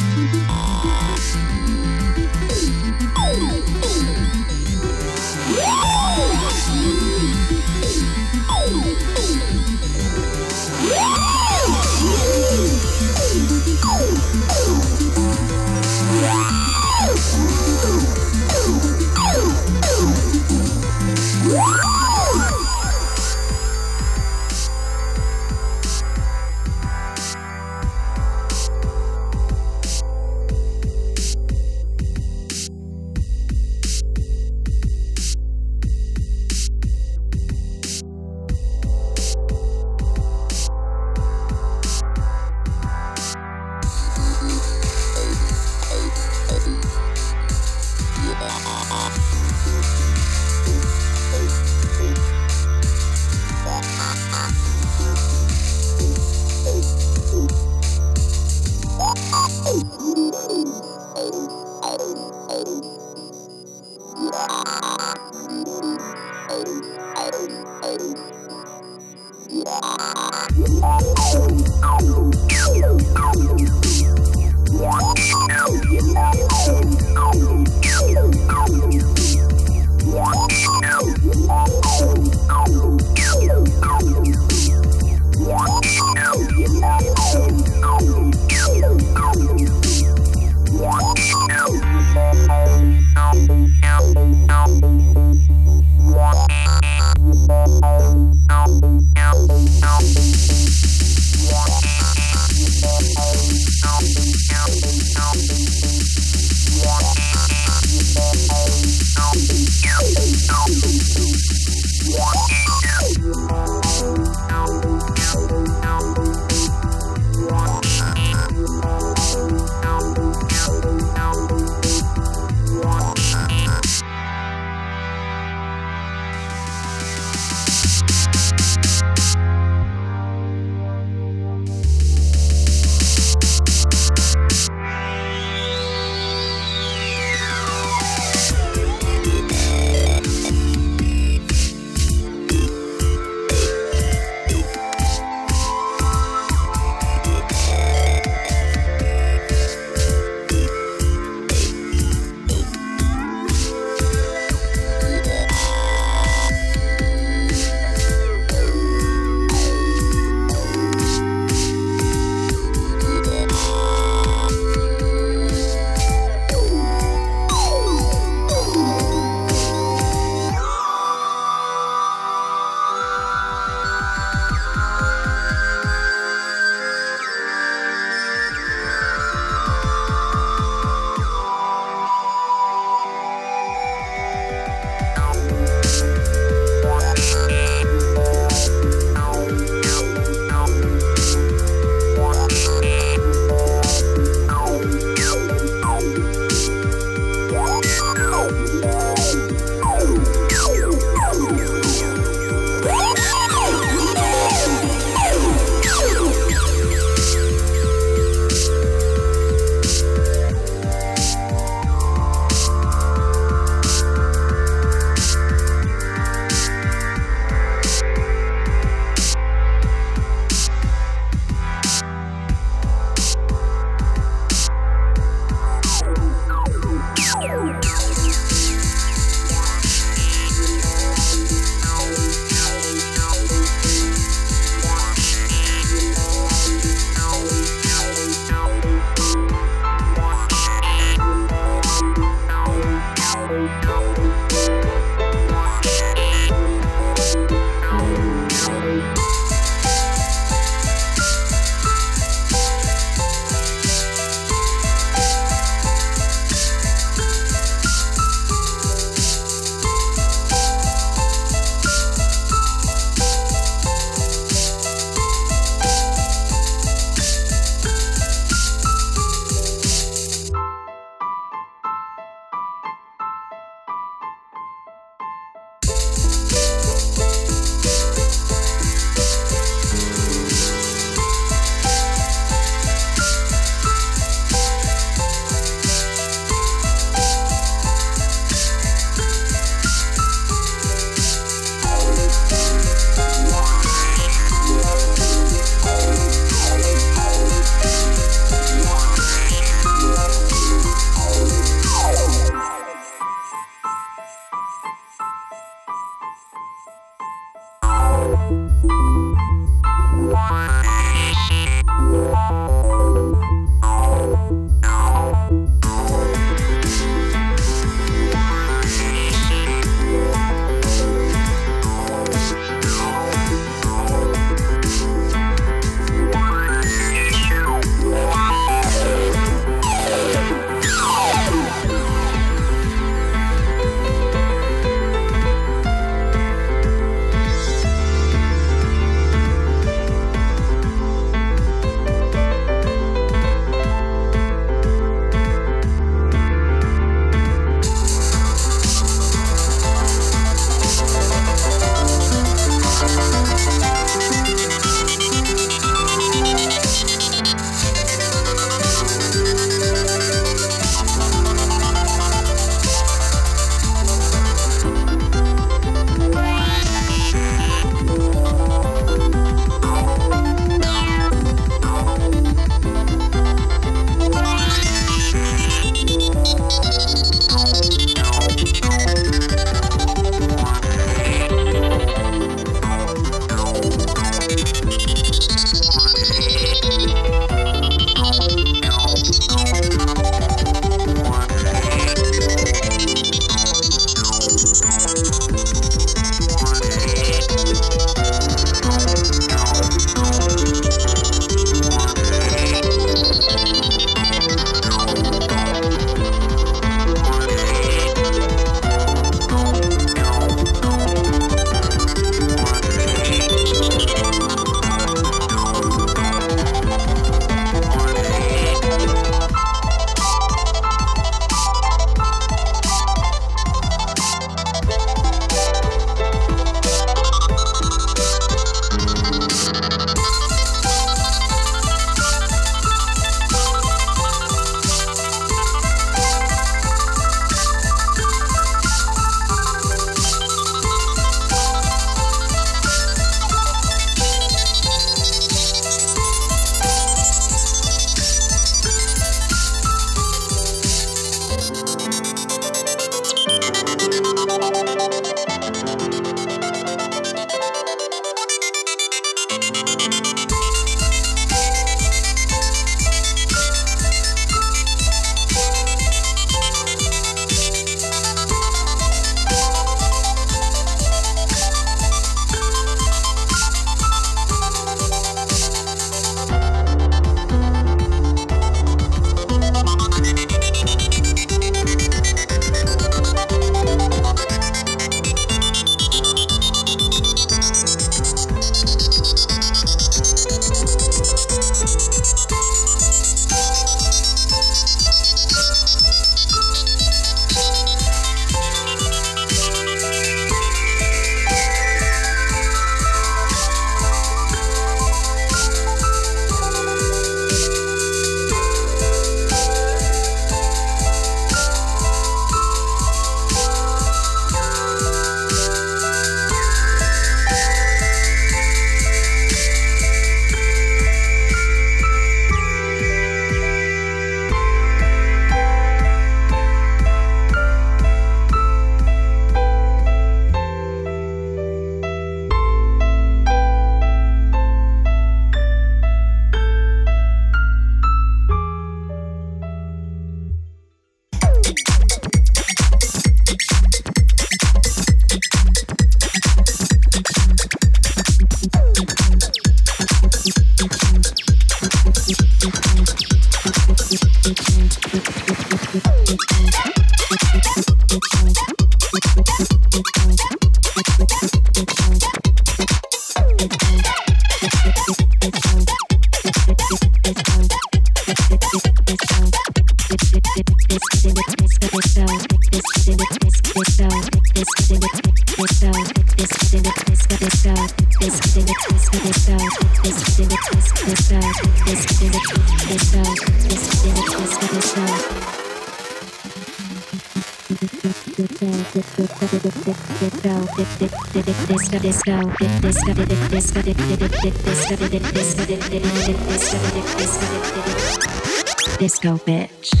Disco bitch.